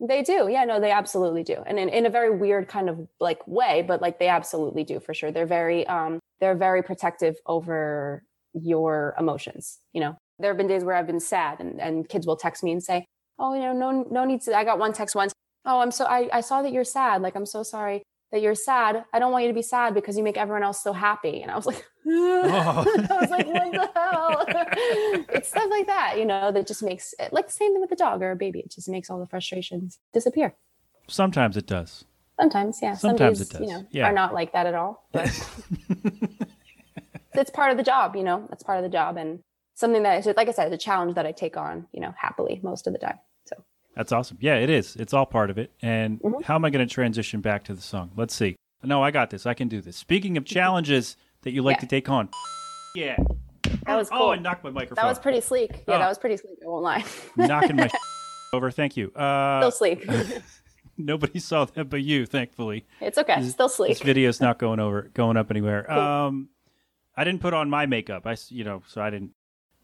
they do. Yeah, no, they absolutely do, and in, in a very weird kind of like way, but like they absolutely do for sure. They're very um they're very protective over your emotions. You know, there have been days where I've been sad, and and kids will text me and say, oh, you know, no no need to. I got one text once. Oh, I'm so I I saw that you're sad. Like I'm so sorry that you're sad. I don't want you to be sad because you make everyone else so happy. And I was like, Oh. I was like, what the hell? it's stuff like that, you know, that just makes it like the same thing with a dog or a baby. It just makes all the frustrations disappear. Sometimes it does. Sometimes, yeah. Some Sometimes days, it You know, yeah. are not like that at all. But it's part of the job, you know. That's part of the job, and something that, like I said, it's a challenge that I take on, you know, happily most of the time. That's awesome. Yeah, it is. It's all part of it. And Mhm. how am I going to transition back to the song? Let's see. No, I got this. I can do this. Speaking of challenges that you like Yeah. to take on. Yeah. that was cool. Oh. I knocked my microphone. that was pretty sleek. Yeah, Oh. that was pretty sleek. I won't lie. knocking my over. Thank you. Uh, Still sleek. nobody saw that but you, thankfully. it's okay. This- Still sleek. This video's not going over, going up anywhere. Um, I didn't put on my makeup. I, you know, so I didn't.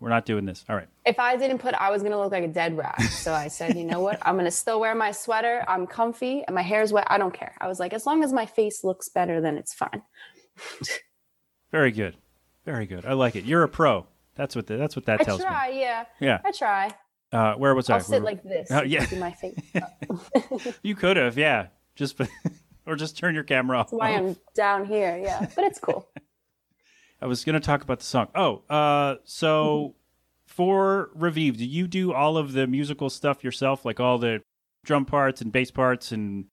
We're not doing this. All right. if I didn't put, I was gonna look like a dead rat. So I said, you know what? I'm gonna still wear my sweater. I'm comfy, and my hair's wet. I don't care. I was like, as long as my face looks better, then it's fine. Very good. Very good. I like it. You're a pro. That's what the, that's what that tells you. I tells try, yeah, me. Yeah. I try. Uh, where was I? I'll sit We- like this. Oh, yeah. See my face. You could have, yeah. Just or just turn your camera off. That's why I'm down here. Yeah, but it's cool. I was going to talk about the song. Oh, uh, so for Ravive, do you do all of the musical stuff yourself, like all the drum parts and bass parts and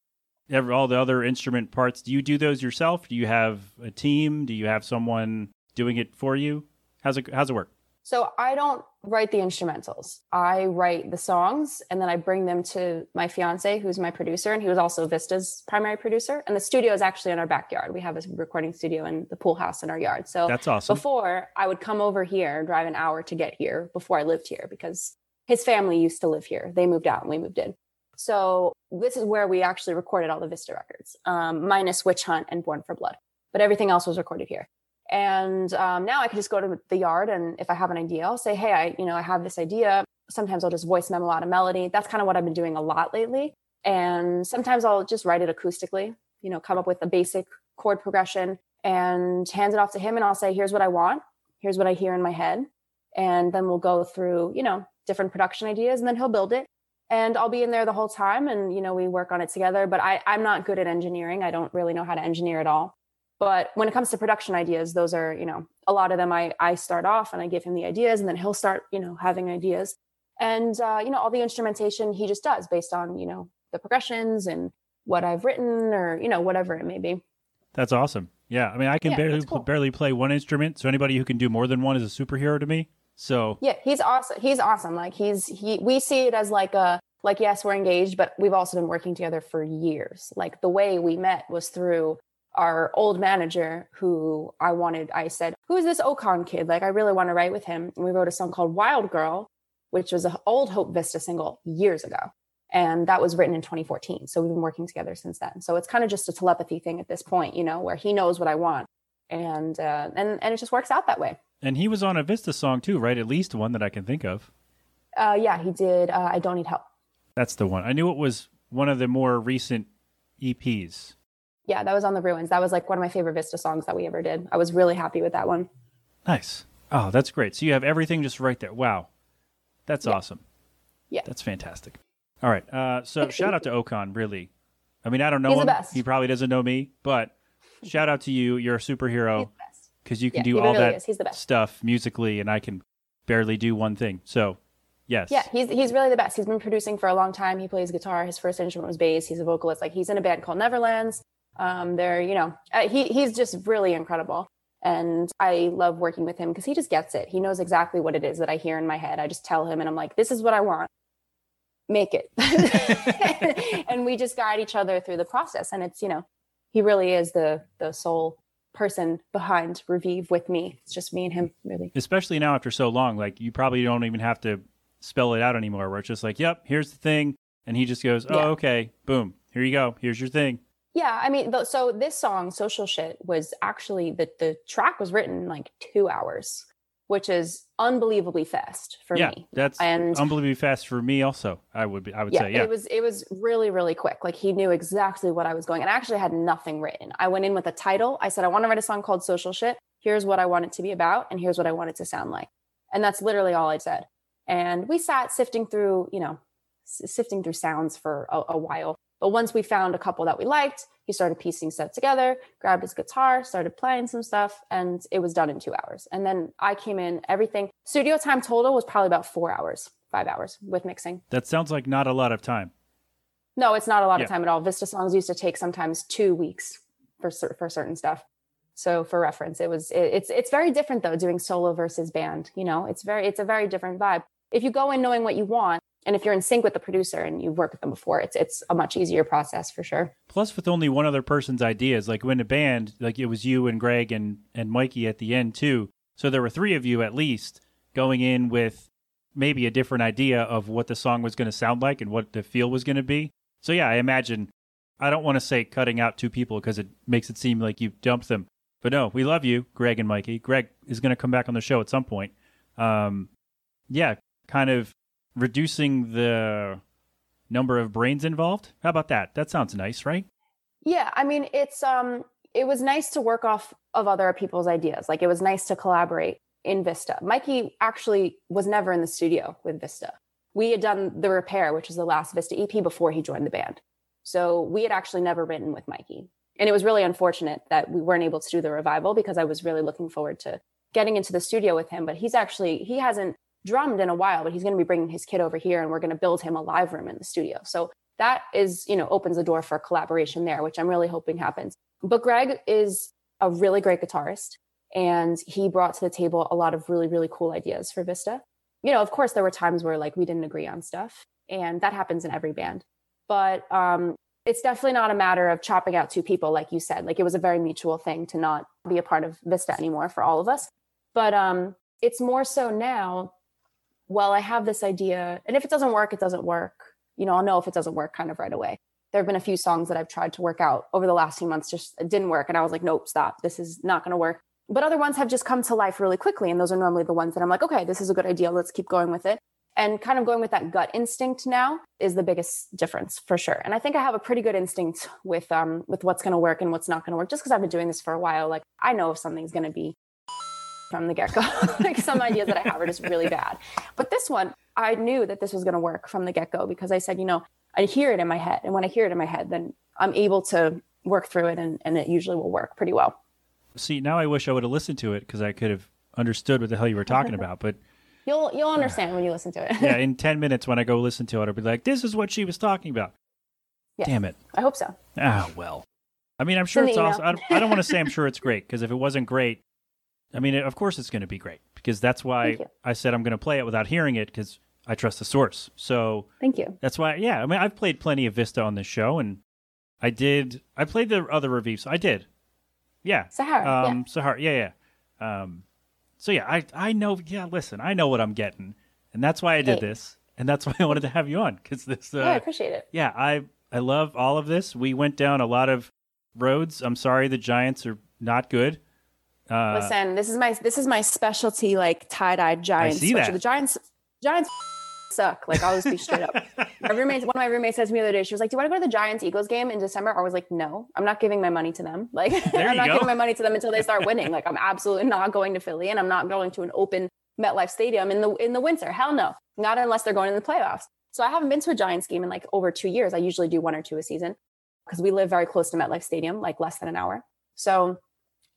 every, all the other instrument parts? Do you do those yourself? Do you have a team? Do you have someone doing it for you? How's it How's it work? So I don't write the instrumentals. I write the songs and then I bring them to my fiance, who's my producer, and he was also Vista's primary producer. And the studio is actually in our backyard. We have a recording studio in the pool house in our yard. So That's awesome. before I would come over here, drive an hour to get here before I lived here because his family used to live here. They moved out and we moved in. So this is where we actually recorded all the Vista records, um, minus Witch Hunt and Born for Blood. But everything else was recorded here. And um, now I can just go to the yard and if I have an idea, I'll say, hey, I, you know, I have this idea. Sometimes I'll just voice memo out a melody. That's kind of what I've been doing a lot lately. And sometimes I'll just write it acoustically, you know, come up with a basic chord progression and hand it off to him. And I'll say, here's what I want. Here's what I hear in my head. And then we'll go through, you know, different production ideas and then he'll build it. And I'll be in there the whole time and, you know, we work on it together. But I, I'm not good at engineering. I don't really know how to engineer at all. But when it comes to production ideas, those are, you know, a lot of them I, I start off and I give him the ideas and then he'll start, you know, having ideas. And, uh, you know, all the instrumentation he just does based on, you know, the progressions and what I've written or, you know, whatever it may be. That's awesome. Yeah, I mean, I can Yeah, barely cool. barely play one instrument, so anybody who can do more than one is a superhero to me. So Yeah, he's awesome. He's awesome. Like he's he we see it as like a like yes, we're engaged, but we've also been working together for years. Like the way we met was through our old manager who I wanted I said, "Who is this Ocon kid? Like I really want to write with him." And we wrote a song called Wild Girl, which was an old Hope Vista single years ago. And that was written in 2014. So we've been working together since then. So it's kind of just a telepathy thing at this point, you know, where he knows what I want. And uh and and it just works out that way. and he was on a Vista song too, right? At least one that I can think of. Uh yeah, he did uh, I don't need help. That's the one. I knew it was one of the more recent EPs. Yeah, that was on the ruins. That was like one of my favorite Vista songs that we ever did. I was really happy with that one. Nice. Oh, that's great. So you have everything just right there. Wow. That's Yeah. awesome. Yeah. That's fantastic. All right. Uh, so shout out to Ocon, really. I mean, I don't know He's the best. He probably doesn't know me, but shout out to you. You're a superhero He's the best. because you can Yeah, do all really that is. He's the best. stuff musically, and I can barely do one thing. So, yes. Yeah, he's he's really the best. He's been producing for a long time. He plays guitar. His first instrument was bass. He's a vocalist. Like he's in a band called Neverlands. Um, they're you know uh, he he's just really incredible, and I love working with him because he just gets it. He knows exactly what it is that I hear in my head. I just tell him, and I'm like, this is what I want. Make it, and we just guide each other through the process. And it's you know he really is the the sole person behind Ravive with me. It's just me and him really. Especially now after so long, like you probably don't even have to spell it out anymore. Where it's just like, "Yep, here's the thing," and he just goes, "Oh, Yeah. okay, boom, here you go. Here's your thing." Yeah, I mean, so this song, "Social Shit," was actually the the track was written in like two hours, which is unbelievably fast for yeah, me. that's And- unbelievably fast for me. Also, I would be, I would Yeah, say, yeah. it was it was really really quick. Like he knew exactly what I was going, and I actually had nothing written. I went in with a title. I said, I want to write a song called "Social Shit." Here's what I want it to be about, and here's what I want it to sound like, and that's literally all I said. And we sat sifting through, you know, sifting through sounds for a, a while. But once we found a couple that we liked, he started piecing stuff together, grabbed his guitar, started playing some stuff, and it was done in two hours. And then I came in, everything, studio time total was probably about four hours, five hours with mixing. that sounds like not a lot of time. No, it's not a lot Yeah. of time at all. Vista songs used to take sometimes two weeks for for certain stuff. So for reference, it was it, it's it's very different though doing solo versus band. You know, it's very it's a very different vibe. If you go in knowing what you want, and if you're in sync with the producer and you've worked with them before, it's it's a much easier process for sure. Plus, with only one other person's ideas, like when a band, like it was you and Greg and and Mikey at the end too. So there were three of you at least going in with maybe a different idea of what the song was going to sound like and what the feel was going to be. So yeah, I imagine. I don't want to say cutting out two people because it makes it seem like you dumped them. But no, we love you, Greg and Mikey. Greg is going to come back on the show at some point. Um, yeah, kind of reducing the number of brains involved. How about that? That sounds nice, right? Yeah, I mean, it's um it was nice to work off of other people's ideas. Like it was nice to collaborate in Vista. Mikey actually was never in the studio with Vista. We had done The Repair, which was the last Vista EP before he joined the band. So we had actually never written with Mikey. And it was really unfortunate that we weren't able to do the revival because I was really looking forward to getting into the studio with him. But he's actually, he hasn't drummed in a while, but he's going to be bringing his kid over here and we're going to build him a live room in the studio. So that is, you know, opens the door for collaboration there, which I'm really hoping happens. But Greg is a really great guitarist and he brought to the table a lot of really, really cool ideas for Vista. You know, of course, there were times where like we didn't agree on stuff, and that happens in every band. But um, it's definitely not a matter of chopping out two people, like you said. Like it was a very mutual thing to not be a part of Vista anymore for all of us. But um, it's more so now. Well, I have this idea, and if it doesn't work, it doesn't work. You know, I'll know if it doesn't work kind of right away. There have been a few songs that I've tried to work out over the last few months, just it didn't work, and I was like, nope, stop. This is not going to work. But other ones have just come to life really quickly, and those are normally the ones that I'm like, okay, this is a good idea. Let's keep going with it and kind of going with that gut instinct now is the biggest difference for sure and i think i have a pretty good instinct with um with what's going to work and what's not going to work just because i've been doing this for a while like i know if something's going to be from the get-go like some ideas that i have are just really bad but this one i knew that this was going to work from the get-go because i said you know i hear it in my head and when i hear it in my head then i'm able to work through it and, and it usually will work pretty well See, now I wish I would have listened to it because I could have understood what the hell you were talking about. But you'll you'll understand when you listen to it yeah, in 10 minutes when I go listen to it, I'll be like, this is what she was talking about. Yes. Damn it. i hope so Ah, well. I mean, I'm sure it's awesome. I don't, I don't want to say I'm sure it's great because if it wasn't great, I mean, of course it's going to be great because that's why I said I'm going to play it without hearing it because I trust the source. So thank you that's why, yeah. I mean, I've played plenty of Vista on this show and I did, I played the other reviews. I did. Yeah. Sahara, Um, Sahara. Yeah, yeah. Um, so yeah, I, I know, yeah, listen, I know what I'm getting. And that's why I did Hey. this. And that's why I wanted to have you on because this, uh, yeah i appreciate it yeah, I I love all of this. We went down a lot of roads. I'm sorry the Giants are not good. Uh, Listen, this is my this is my specialty, like tie dye Giants. see that. The Giants Giants suck. Like I'll just be straight up. My roommate, one of my roommates says to me the other day, she was like, "Do you want to go to the Giants Eagles game in December?" I was like, "No, I'm not giving my money to them. Like I'm not go. giving my money to them until they start winning. Like I'm absolutely not going to Philly, and I'm not going to an open MetLife Stadium in the in the winter. Hell no, not unless they're going to the playoffs. So I haven't been to a Giants game in like over two years. I usually do one or two a season because we live very close to MetLife Stadium, like less than an hour. So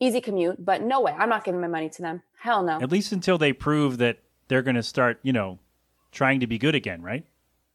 easy commute, but no way. I'm not giving my money to them. Hell no. At least until they prove that they're going to start, you know, trying to be good again, right?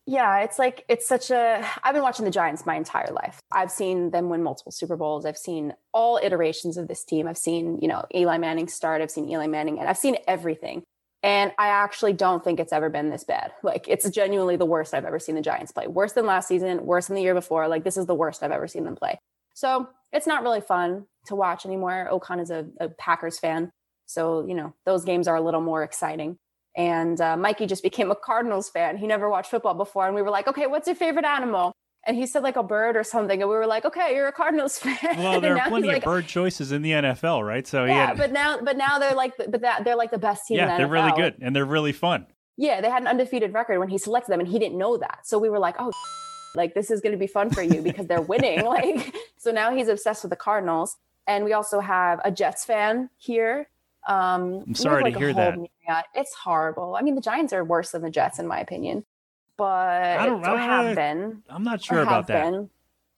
Yeah, it's like it's such a. I've been watching the Giants my entire life. I've seen them win multiple Super Bowls. I've seen all iterations of this team. I've seen, you know, Eli Manning start. I've seen Eli Manning, and I've seen everything. And I actually don't think it's ever been this bad. Like it's genuinely the worst I've ever seen the Giants play. Worse than last season. Worse than the year before. Like this is the worst I've ever seen them play. So it's not really fun to watch anymore. Okan is a, a Packers fan, so you know those games are a little more exciting. And uh, Mikey just became a Cardinals fan. He never watched football before. And we were like, okay, what's your favorite animal? And he said like a bird or something. And we were like, okay, you're a Cardinals fan. Well, there are plenty like, of bird choices in the NFL, right? So yeah, had... but now, but now they're like, but that they're like the best team. Yeah, the they're really good and they're really fun. Yeah, they had an undefeated record when he selected them, and he didn't know that. So we were like, oh, like this is going to be fun for you because they're winning. like, so now he's obsessed with the Cardinals. And we also have a Jets fan here um, I'm sorry like to hear that. Myriad. It's horrible. I mean, the Giants are worse than the Jets, in my opinion. But I don't, I have been. I'm not sure about that. Been.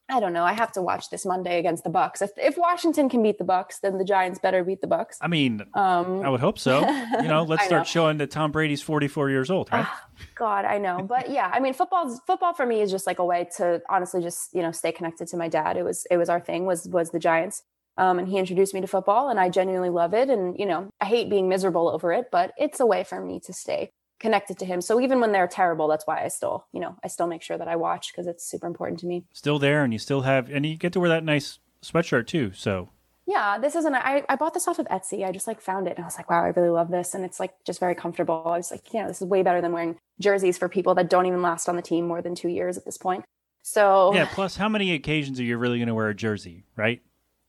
I don't know. I have to watch this Monday against the Bucks. If if Washington can beat the Bucks, then the Giants better beat the Bucks. I mean, um, I would hope so. You know, let's start know. showing that Tom Brady's 44 years old, right? Oh, God, I know. But yeah, I mean, football football for me is just like a way to honestly just you know stay connected to my dad. It was it was our thing was was the Giants. Um, and he introduced me to football, and I genuinely love it. And you know, I hate being miserable over it, but it's a way for me to stay connected to him. So even when they're terrible, that's why I still, you know, I still make sure that I watch because it's super important to me. Still there, and you still have, and you get to wear that nice sweatshirt too. So yeah, this isn't. I I bought this off of Etsy. I just like found it, and I was like, wow, I really love this, and it's like just very comfortable. I was like, you know, this is way better than wearing jerseys for people that don't even last on the team more than two years at this point. So yeah. Plus, how many occasions are you really going to wear a jersey, right?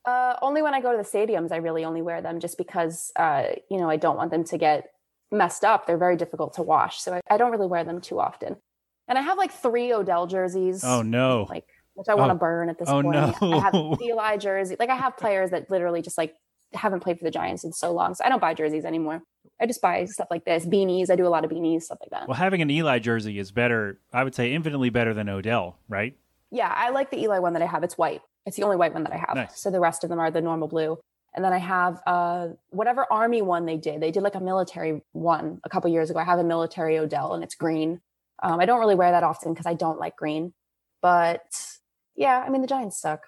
Uh, only when I go to the stadiums, I really only wear them just because, uh, you know, I don't want them to get messed up. They're very difficult to wash. So I, I, don't really wear them too often. And I have like three Odell jerseys. Oh, no. Like, which I want to oh. burn at this oh, point. No. I have Eli jersey. Like, I have players that literally just like haven't played for the Giants in so long. So I don't buy jerseys anymore. I just buy stuff like this, beanies. I do a lot of beanies, stuff like that. Well, having an Eli jersey is better, I would say, infinitely better than Odell, right? Yeah, I like the Eli one that I have. It's white. It's the only white one that I have. Nice. So the rest of them are the normal blue. And then I have uh, whatever army one they did. They did like a military one a couple years ago. I have a military Odell and it's green. Um, I don't really wear that often because I don't like green. But yeah, I mean the Giants suck.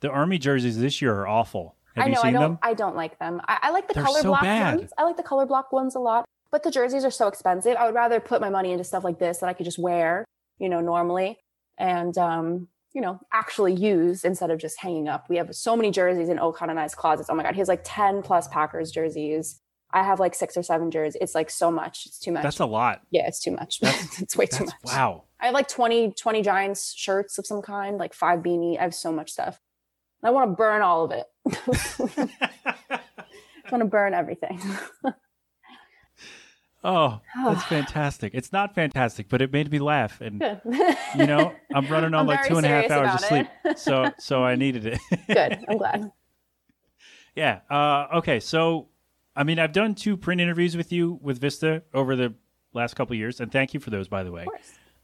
The army jerseys this year are awful. Have I know. I don't. Them? I don't like them. I, I like the They're color so block bad. ones. I like the color block ones a lot. But the jerseys are so expensive. I would rather put my money into stuff like this that I could just wear, you know, normally. And um, you know, actually use instead of just hanging up. We have so many jerseys in Okan and I's closets. Oh my God. He has like 10 plus Packers jerseys. I have like six or seven jerseys. It's like so much. It's too much. That's a lot. Yeah, it's too much. it's way too much. Wow. I have like 20, 20 Giants shirts of some kind, like five beanie. I have so much stuff. I want to burn all of it. I want to burn everything. Oh, that's fantastic. It's not fantastic, but it made me laugh. And you know, I'm running on I'm like two and a half hours of sleep. So so I needed it. Good. I'm glad. Yeah. Uh, okay. So I mean I've done two print interviews with you with Vista over the last couple years, and thank you for those, by the way.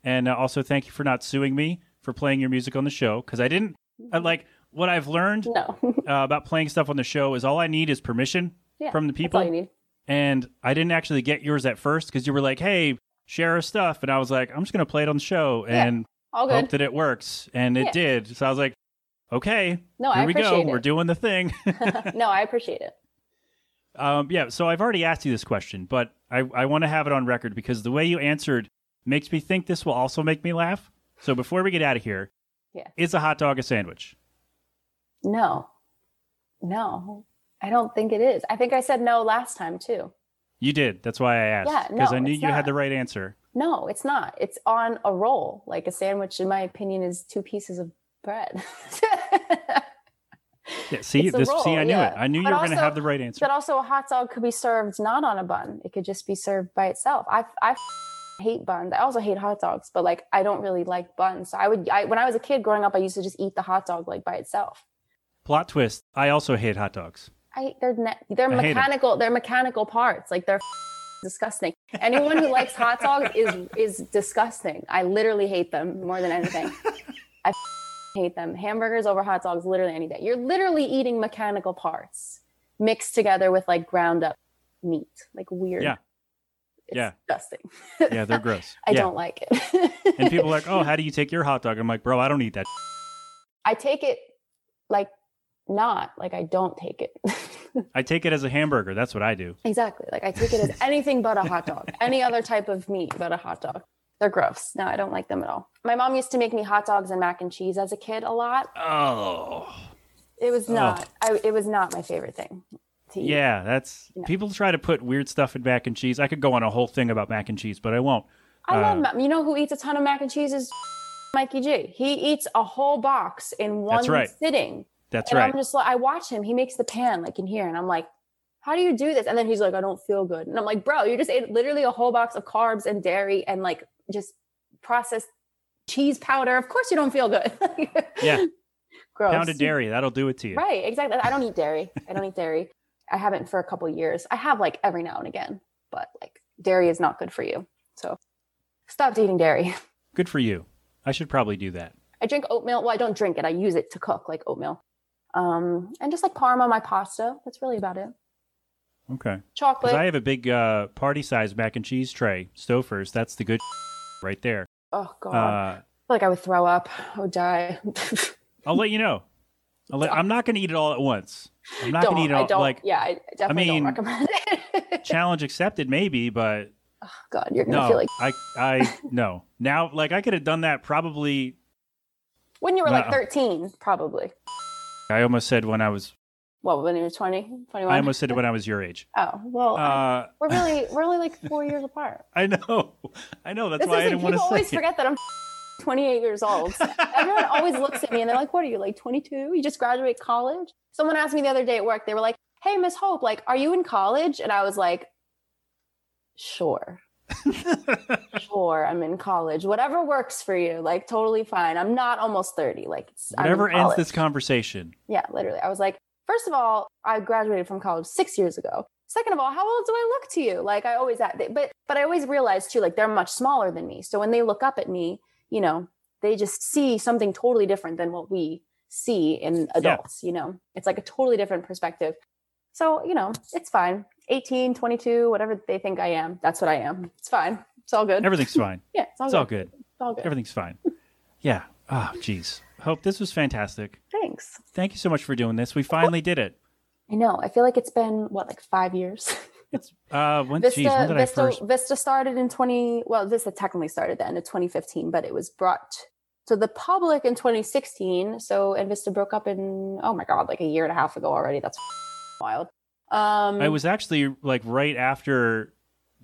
And uh, also thank you for not suing me for playing your music on the show because I didn't I, like what I've learned no. uh, about playing stuff on the show is all I need is permission yeah, from the people. That's all you need and I didn't actually get yours at first because you were like, "Hey, share our stuff," and I was like, "I'm just gonna play it on the show and yeah, hope that it works," and it yeah. did. So I was like, "Okay, no, here I we go. It. We're doing the thing." no, I appreciate it. Um, yeah, so I've already asked you this question, but I, I want to have it on record because the way you answered makes me think this will also make me laugh. So before we get out of here, yeah. is a hot dog a sandwich? No, no. I don't think it is. I think I said no last time too. You did. That's why I asked. Yeah, because no, I knew you not. had the right answer. No, it's not. It's on a roll. Like a sandwich, in my opinion, is two pieces of bread. yeah, see, this, see, I knew yeah. it. I knew but you were going to have the right answer. But also, a hot dog could be served not on a bun. It could just be served by itself. I, I hate buns. I also hate hot dogs, but like I don't really like buns. So I would, I, when I was a kid growing up, I used to just eat the hot dog like by itself. Plot twist: I also hate hot dogs. I they're ne- they're I mechanical. They're mechanical parts. Like they're disgusting. Anyone who likes hot dogs is is disgusting. I literally hate them more than anything. I hate them. Hamburgers over hot dogs literally any day. You're literally eating mechanical parts mixed together with like ground up meat. Like weird. Yeah. It's Yeah. disgusting. Yeah, they're gross. I yeah. don't like it. And people are like, oh, how do you take your hot dog? I'm like, bro, I don't eat that. I take it like not like I don't take it. I take it as a hamburger. That's what I do. exactly. Like I take it as anything but a hot dog. Any other type of meat but a hot dog. They're gross. No, I don't like them at all. My mom used to make me hot dogs and mac and cheese as a kid a lot. Oh. It was not. I, it was not my favorite thing. To eat. Yeah, that's No. people try to put weird stuff in mac and cheese. I could go on a whole thing about mac and cheese, but I won't. I love. Uh, mac you know who eats a ton of mac and cheese is Mikey G. He eats a whole box in one That's right. sitting. That's and right. I'm just like, I watch him. He makes the pan like in here, and I'm like, how do you do this? And then he's like, I don't feel good. And I'm like, bro, you just ate literally a whole box of carbs and dairy and like just processed cheese powder. Of course you don't feel good. Yeah. Gross. Pounded dairy, that'll do it to you. Right, exactly. I don't eat dairy. I don't eat dairy. I haven't for a couple years. I have like every now and again, but like dairy is not good for you. So stopped eating dairy. Good for you. I should probably do that. I drink oatmeal. Well, I don't drink it. I use it to cook like oatmeal. Um, and just like parma, my pasta. That's really about it. Okay. Chocolate. I have a big uh, party size mac and cheese tray, Stouffer's. That's the good right there. oh god. Uh, I feel like I would throw up. I would die. I'll let you know. I'll let, I'm not going to eat it all at once. I'm not going to eat it all. I don't. Like, yeah, I definitely mean, don't recommend it. challenge accepted, maybe, but oh, god, you're gonna no. feel like I, I, no. Now, like, I could have done that probably. when you were like 13, probably. I almost said when I was. What when you were 20, 21? I almost said it when I was your age. Oh well, Uh, we're really we're only like four years apart. I know. I know. That's This why I like, didn't want people to always say. forget that I'm 28 years old. Everyone always looks at me and they're like, "What are you like 22? You just graduate college?" Someone asked me the other day at work. They were like, "Hey, Miss Hope, like, are you in college?" And I was like, "Sure." sure, I'm in college. Whatever works for you, like totally fine. I'm not almost 30. Like it's, I'm Whatever ends this conversation. Yeah, literally. I was like, first of all, I graduated from college six years ago. Second of all, how old do I look to you? Like I always at, but but I always realized too, like they're much smaller than me. So when they look up at me, you know, they just see something totally different than what we see in adults. You know, it's like a totally different perspective. So you know, it's fine. 18, 22, whatever they think I am, that's what I am. It's fine. It's all good. Everything's fine. yeah, it's all It's good. all good. It's all good. Everything's fine. Yeah. Oh, jeez. Hope this was fantastic. Thanks. Thank you so much for doing this. We finally did it. I know. I feel like it's been what, like five years. It's uh when Vista, geez, when did I Vista, first Vista started in 20, well, Vista technically started then the end of 2015, but it was brought to the public in 2016. So, and Vista broke up in, oh my God, like a year and a half ago already. That's wild. Um, I was actually like right after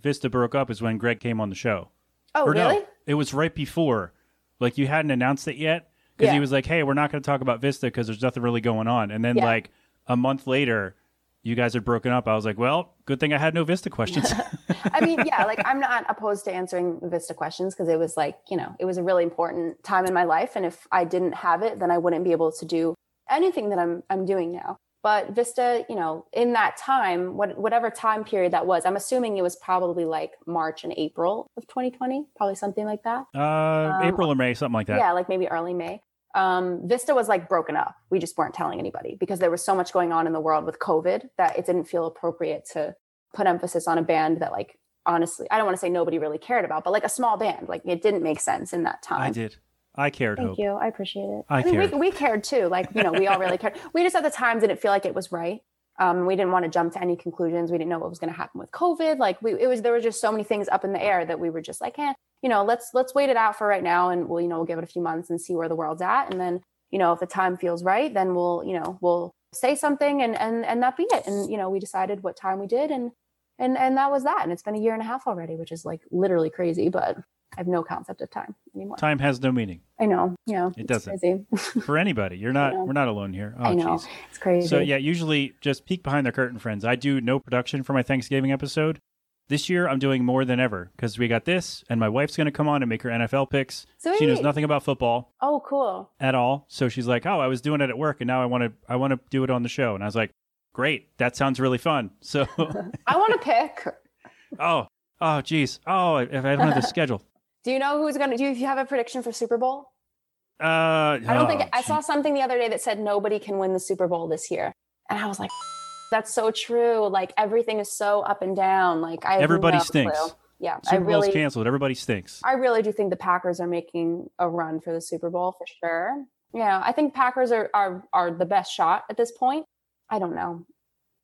Vista broke up is when Greg came on the show. oh, or really? no, it was right before. Like you hadn't announced it yet because he was like, "Hey, we're not going to talk about Vista because there's nothing really going on." And then Yeah. like a month later, you guys had broken up. I was like, "Well, good thing I had no Vista questions." I mean, yeah, like I'm not opposed to answering Vista questions because it was like, you know, it was a really important time in my life. And if I didn't have it, then I wouldn't be able to do anything that I'm I'm doing now. But Vista, you know, in that time, what, whatever time period that was, I'm assuming it was probably like March and April of 2020, probably something like that. uh, April or May, something like that. Yeah, like maybe early May. Um, Vista was like broken up. We just weren't telling anybody because there was so much going on in the world with COVID that it didn't feel appropriate to put emphasis on a band that, like, honestly, I don't want to say nobody really cared about, but like a small band, like it didn't make sense in that time. I did. I cared. Thank Hope. you. I appreciate it. I mean, cared. We, we cared too. Like, you know, we all really cared. We just at the time didn't feel like it was right. Um, we didn't want to jump to any conclusions. We didn't know what was going to happen with COVID. Like, we, it was, there were just so many things up in the air that we were just like, eh, you know, let's, let's wait it out for right now. And we'll, you know, we'll give it a few months and see where the world's at. And then, you know, if the time feels right, then we'll, you know, we'll say something and, and, and that be it. And, you know, we decided what time we did and, and, and that was that. And it's been a year and a half already, which is like literally crazy, but I have no concept of time anymore. Time has no meaning I know, you know, It doesn't. for anybody. You're not. We're not alone here. Oh, I know. jeez. It's crazy. So yeah, usually just peek behind the curtain, friends. I do no production for my Thanksgiving episode. This year, I'm doing more than ever because we got this, and my wife's going to come on and make her NFL picks. She knows nothing about football Oh, cool. at all, so she's like, "Oh, I was doing it at work, and now I want to, I want to do it on the show." And I was like, "Great, that sounds really fun." So, I want to pick. oh, oh, geez, oh, if I don't have the schedule, Do you know who's going to do if you have a prediction for Super Bowl? Uh, I don't think oh, I saw something the other day that said nobody can win the Super Bowl this year, and I was like, "That's so true." Like everything is so up and down. Like I Everybody no stinks. clue. Yeah, Super I Bowl's really, canceled. Everybody stinks. I really do think the Packers are making a run for the Super Bowl for sure. Yeah, I think Packers are are are the best shot at this point. I don't know.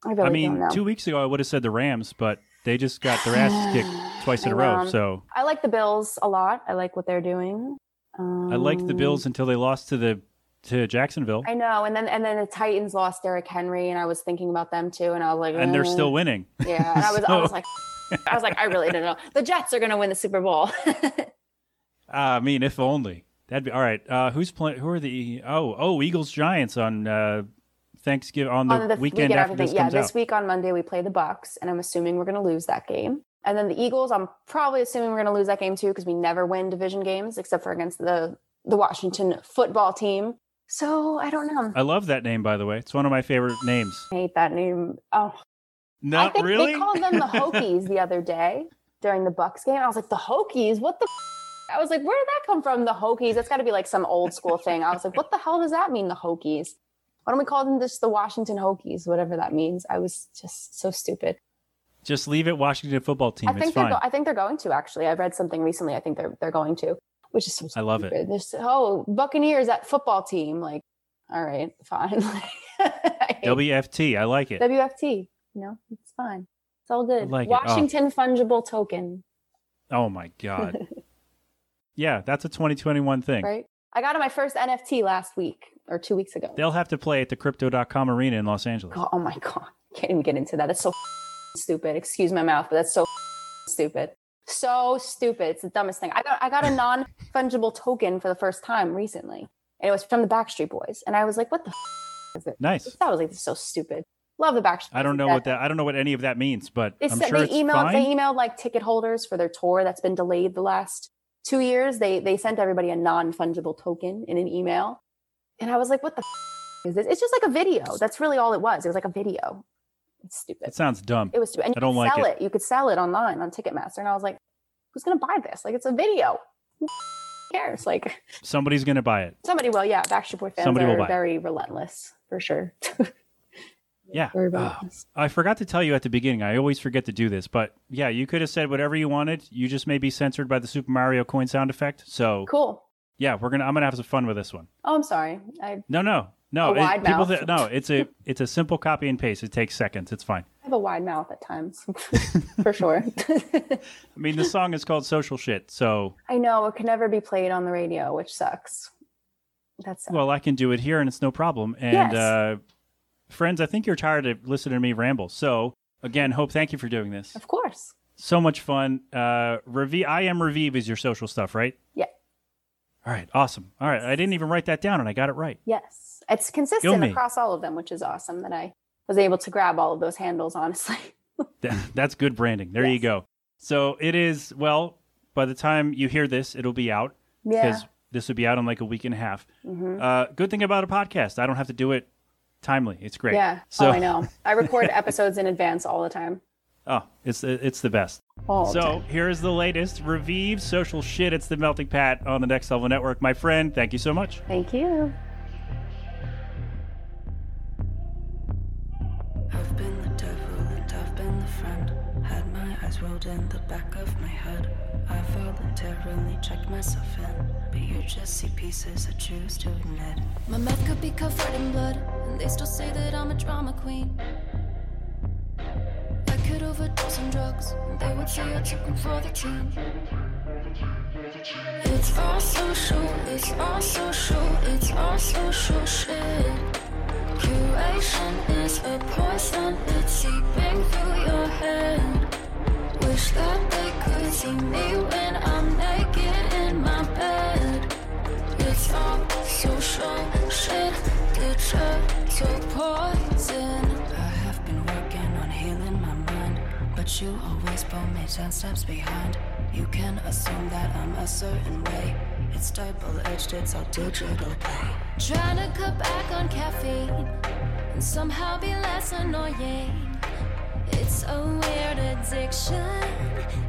I really I mean, two weeks ago I would have said the Rams, but they just got their asses kicked twice in a row. So I like the Bills a lot. I like what they're doing. Um, I liked the Bills until they lost to the to Jacksonville, I know, and then and then the Titans lost Derrick Henry, and I was thinking about them too, and I was like, and they're "Uh." still winning. Yeah, and I was, I was like, I was like, I really don't know. The Jets are going to win the Super Bowl. I mean, if only that'd be all right. Uh, who's playing? Who are the? Oh, oh, Eagles Giants on uh, Thanksgiving on the, on the weekend weekend after after this the, yeah, this out. week on Monday we play the Bucks, and I'm assuming we're going to lose that game. And then the Eagles, I'm probably assuming we're going to lose that game too because we never win division games except for against the the Washington football team. So I don't know. I love that name, by the way. It's one of my favorite names. I hate that name. Oh, I Not think really. they called them the Hokies the other day during the Bucks game. I was like, the Hokies? What the? F-? I was like, where did that come from? The Hokies? That's got to be like some old school thing. I was like, what the hell does that mean? The Hokies? Why don't we call them just the Washington Hokies? Whatever that means. I was just so stupid. Just leave it Washington football team. I it's think they're. fine. Go- I think they're going to actually. I read something recently. I think they're they're going to, which is so. Stupid. I love it. They're so, oh, Buccaneers that football team. Like, all right, fine. I WFT. I like it. WFT. You know, it's fine. It's all good. like it. Oh. Washington fungible token, oh my god. yeah, that's a 2021 thing. right? I got my first NFT last week or two weeks ago. They'll have to play at the Crypto.com arena in Los Angeles. Oh, oh my god, can't even get into that. That's so stupid. Excuse my mouth, but that's so stupid. So stupid. It's the dumbest thing. I got I got a non fungible token for the first time recently, and it was from the Backstreet Boys, and I was like, "What the is it?" Nice. That was like, "This is so stupid." Love the Backstreet. I don't know to what that. I don't know what any of that means, but They I'm said sure they emailed fine. they emailed like ticket holders for their tour that's been delayed the last two years. They they sent everybody a non fungible token in an email, and I was like, "What the f- is this?" It's just like a video. That's really all it was. It was like a video. It's stupid. It sounds dumb. It was stupid. And I you don't could like sell it. it. You could sell it online on Ticketmaster, and I was like, "Who's gonna buy this? Like, it's a video. Who cares? Like, Somebody's gonna buy it. somebody will. Yeah, Backstreet Boy fans Somebody will are buy it. very relentless for sure. Yeah. very Oh, relentless. I forgot to tell you at the beginning. I always forget to do this, but yeah, you could have said whatever you wanted. You just may be censored by the Super Mario coin sound effect. So Cool. yeah, we're gonna. I'm gonna have some fun with this one. Oh, I'm sorry. I No, no, no. A wide people mouth. thi- no, it's a it's a simple copy and paste. It takes seconds. It's fine. I have a wide mouth at times, for sure. I mean, the song is called "Social Shit," so I know it can never be played on the radio, which sucks. That's well, I can do it here, and it's no problem. And Yes. uh, friends, I think you're tired of listening to me ramble. So again, hope thank you for doing this. of course. So much fun. Uh, Ravive, I am Ravive is your social stuff, right? Yeah. All right, awesome. All right, I didn't even write that down, and I got it right. Yes, it's consistent across all of them, which is awesome. That I was able to grab all of those handles. Honestly. That's good branding. There you go. So it is. Well, by the time you hear this, it'll be out Yeah. because this would be out in like a week and a half. Mm-hmm. Uh, good thing about a podcast, I don't have to do it timely. It's great. Yeah. Oh, so oh, I know. I record episodes in advance all the time. oh, it's it's the best. All So time. here is the latest Ravive social shit. It's the Melting Pat on the Next Level Network. My friend, thank you so much. Thank you. I've been the devil and I've been the friend. Had my eyes rolled in the back of my head. I voluntarily checked myself in, but you just see pieces I choose to admit. My mouth could be covered in blood, and they still say that I'm a drama queen. I could overdose on drugs, and they would say I took them for the team. It's all social, it's all social, it's all social shit. See me when I'm naked in my bed. It's all social shit, digital poison. I have been working on healing my mind, but you always pull me ten steps behind. You can assume that I'm a certain way. It's double edged, it's all digital play. Trying to cut back on caffeine and somehow be less annoying. It's a weird addiction.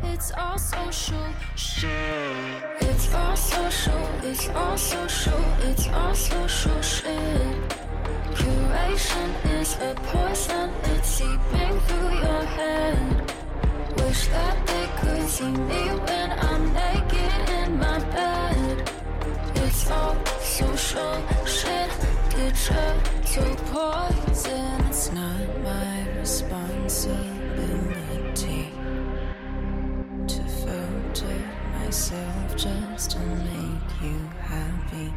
It's all social shit. It's all social. It's all social. It's all social shit. Curation is a poison. It's seeping through your head. Wish that they could see me when I'm naked in my bed. It's all social shit. Digital poison. It's not my responsibility to filter myself just to make you happy.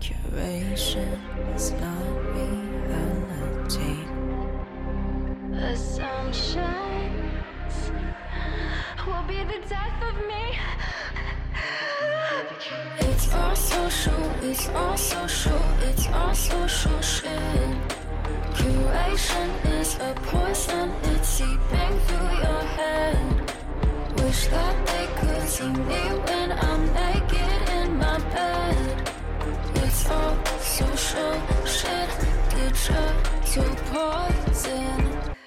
Curation is not reality. Assumptions will be the death of me. It's all social, it's all social, it's all social shit. Curation is a poison, it's seeping through your head. Wish that they could see me when I'm naked in my bed. It's all social shit, digital poison.